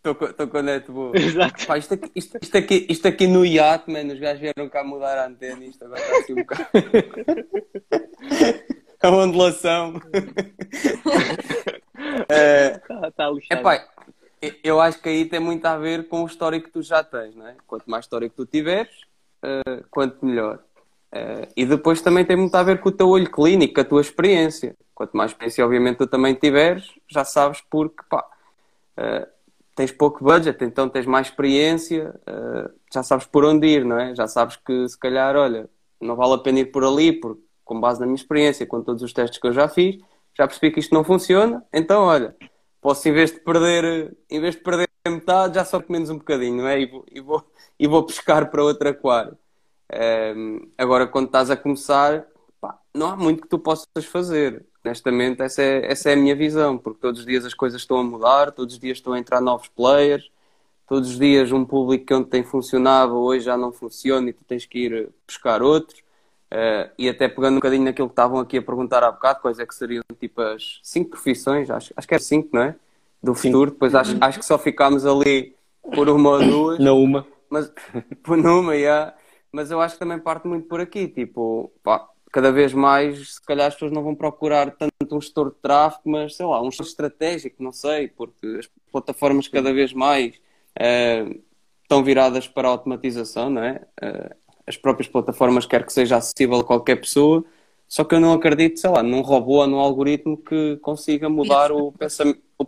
Estou com a net boa. Exato. Pá, isto, aqui, isto, isto, aqui, isto aqui no iate, mano, os gajos vieram cá mudar a antena isto agora está assim um bocado. <laughs> a ondulação. é, <laughs> tá, tá epá, eu acho que aí tem muito a ver com o histórico que tu já tens, não é? Quanto mais histórico tu tiveres, uh, quanto melhor. Uh, e depois também tem muito a ver com o teu olho clínico, a tua experiência. Quanto mais experiência, obviamente, tu também tiveres, já sabes porque, pá, uh, tens pouco budget, então tens mais experiência, já sabes por onde ir, não é? Já sabes que, se calhar, olha, não vale a pena ir por ali, porque, com base na minha experiência, com todos os testes que eu já fiz, já percebi que isto não funciona, então, olha, posso, em vez de perder, em vez de perder metade, já só menos um bocadinho, não é? E vou, e vou, e vou pescar para outro aquário. Um, agora, quando estás a começar, pá, não há muito que tu possas fazer. Honestamente, essa é, essa é a minha visão, porque todos os dias as coisas estão a mudar, todos os dias estão a entrar novos players, todos os dias um público que ontem funcionava hoje já não funciona e tu tens que ir buscar outros. Uh, e até pegando um bocadinho naquilo que estavam aqui a perguntar há bocado, quais é que seriam tipo as cinco profissões, acho, acho que é cinco, não é? Do futuro, depois acho, acho que só ficámos ali por uma ou duas. Na uma. Mas, por numa, yeah. Mas eu acho que também parte muito por aqui, tipo, pá, cada vez mais, se calhar as pessoas não vão procurar tanto um gestor de tráfego, mas sei lá, um gestor estratégico, não sei, porque as plataformas cada vez mais uh, estão viradas para a automatização, não é? Uh, as próprias plataformas quer que seja acessível a qualquer pessoa, só que eu não acredito, sei lá, num robô ou num algoritmo que consiga mudar o pensamento, o,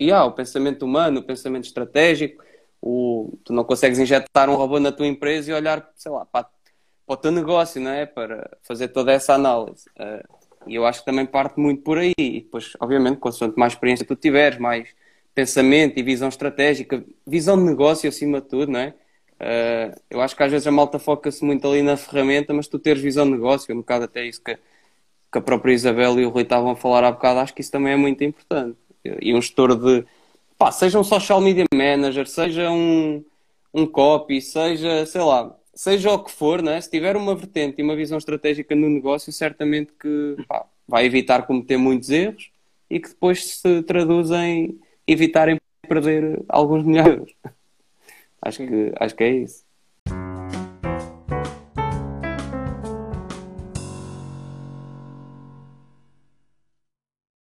yeah, o pensamento humano, o pensamento estratégico. O, tu não consegues injetar um robô na tua empresa e olhar, sei lá, para, para o teu negócio, não é? Para fazer toda essa análise. Uh, e eu acho que também parte muito por aí. E depois, obviamente, quanto mais experiência tu tiveres, mais pensamento e visão estratégica, visão de negócio acima de tudo, não é? Uh, eu acho que às vezes a malta foca-se muito ali na ferramenta, mas tu teres visão de negócio, um bocado até isso que, que a própria Isabel e o Rui estavam a falar há bocado, acho que isso também é muito importante. E um gestor de, pá, seja um social media manager, seja um, um copy, seja, sei lá, seja o que for, né? se tiver uma vertente e uma visão estratégica no negócio, certamente que pá, vai evitar cometer muitos erros e que depois se traduzem em evitarem perder alguns <laughs> milhares. Acho que, acho que é isso.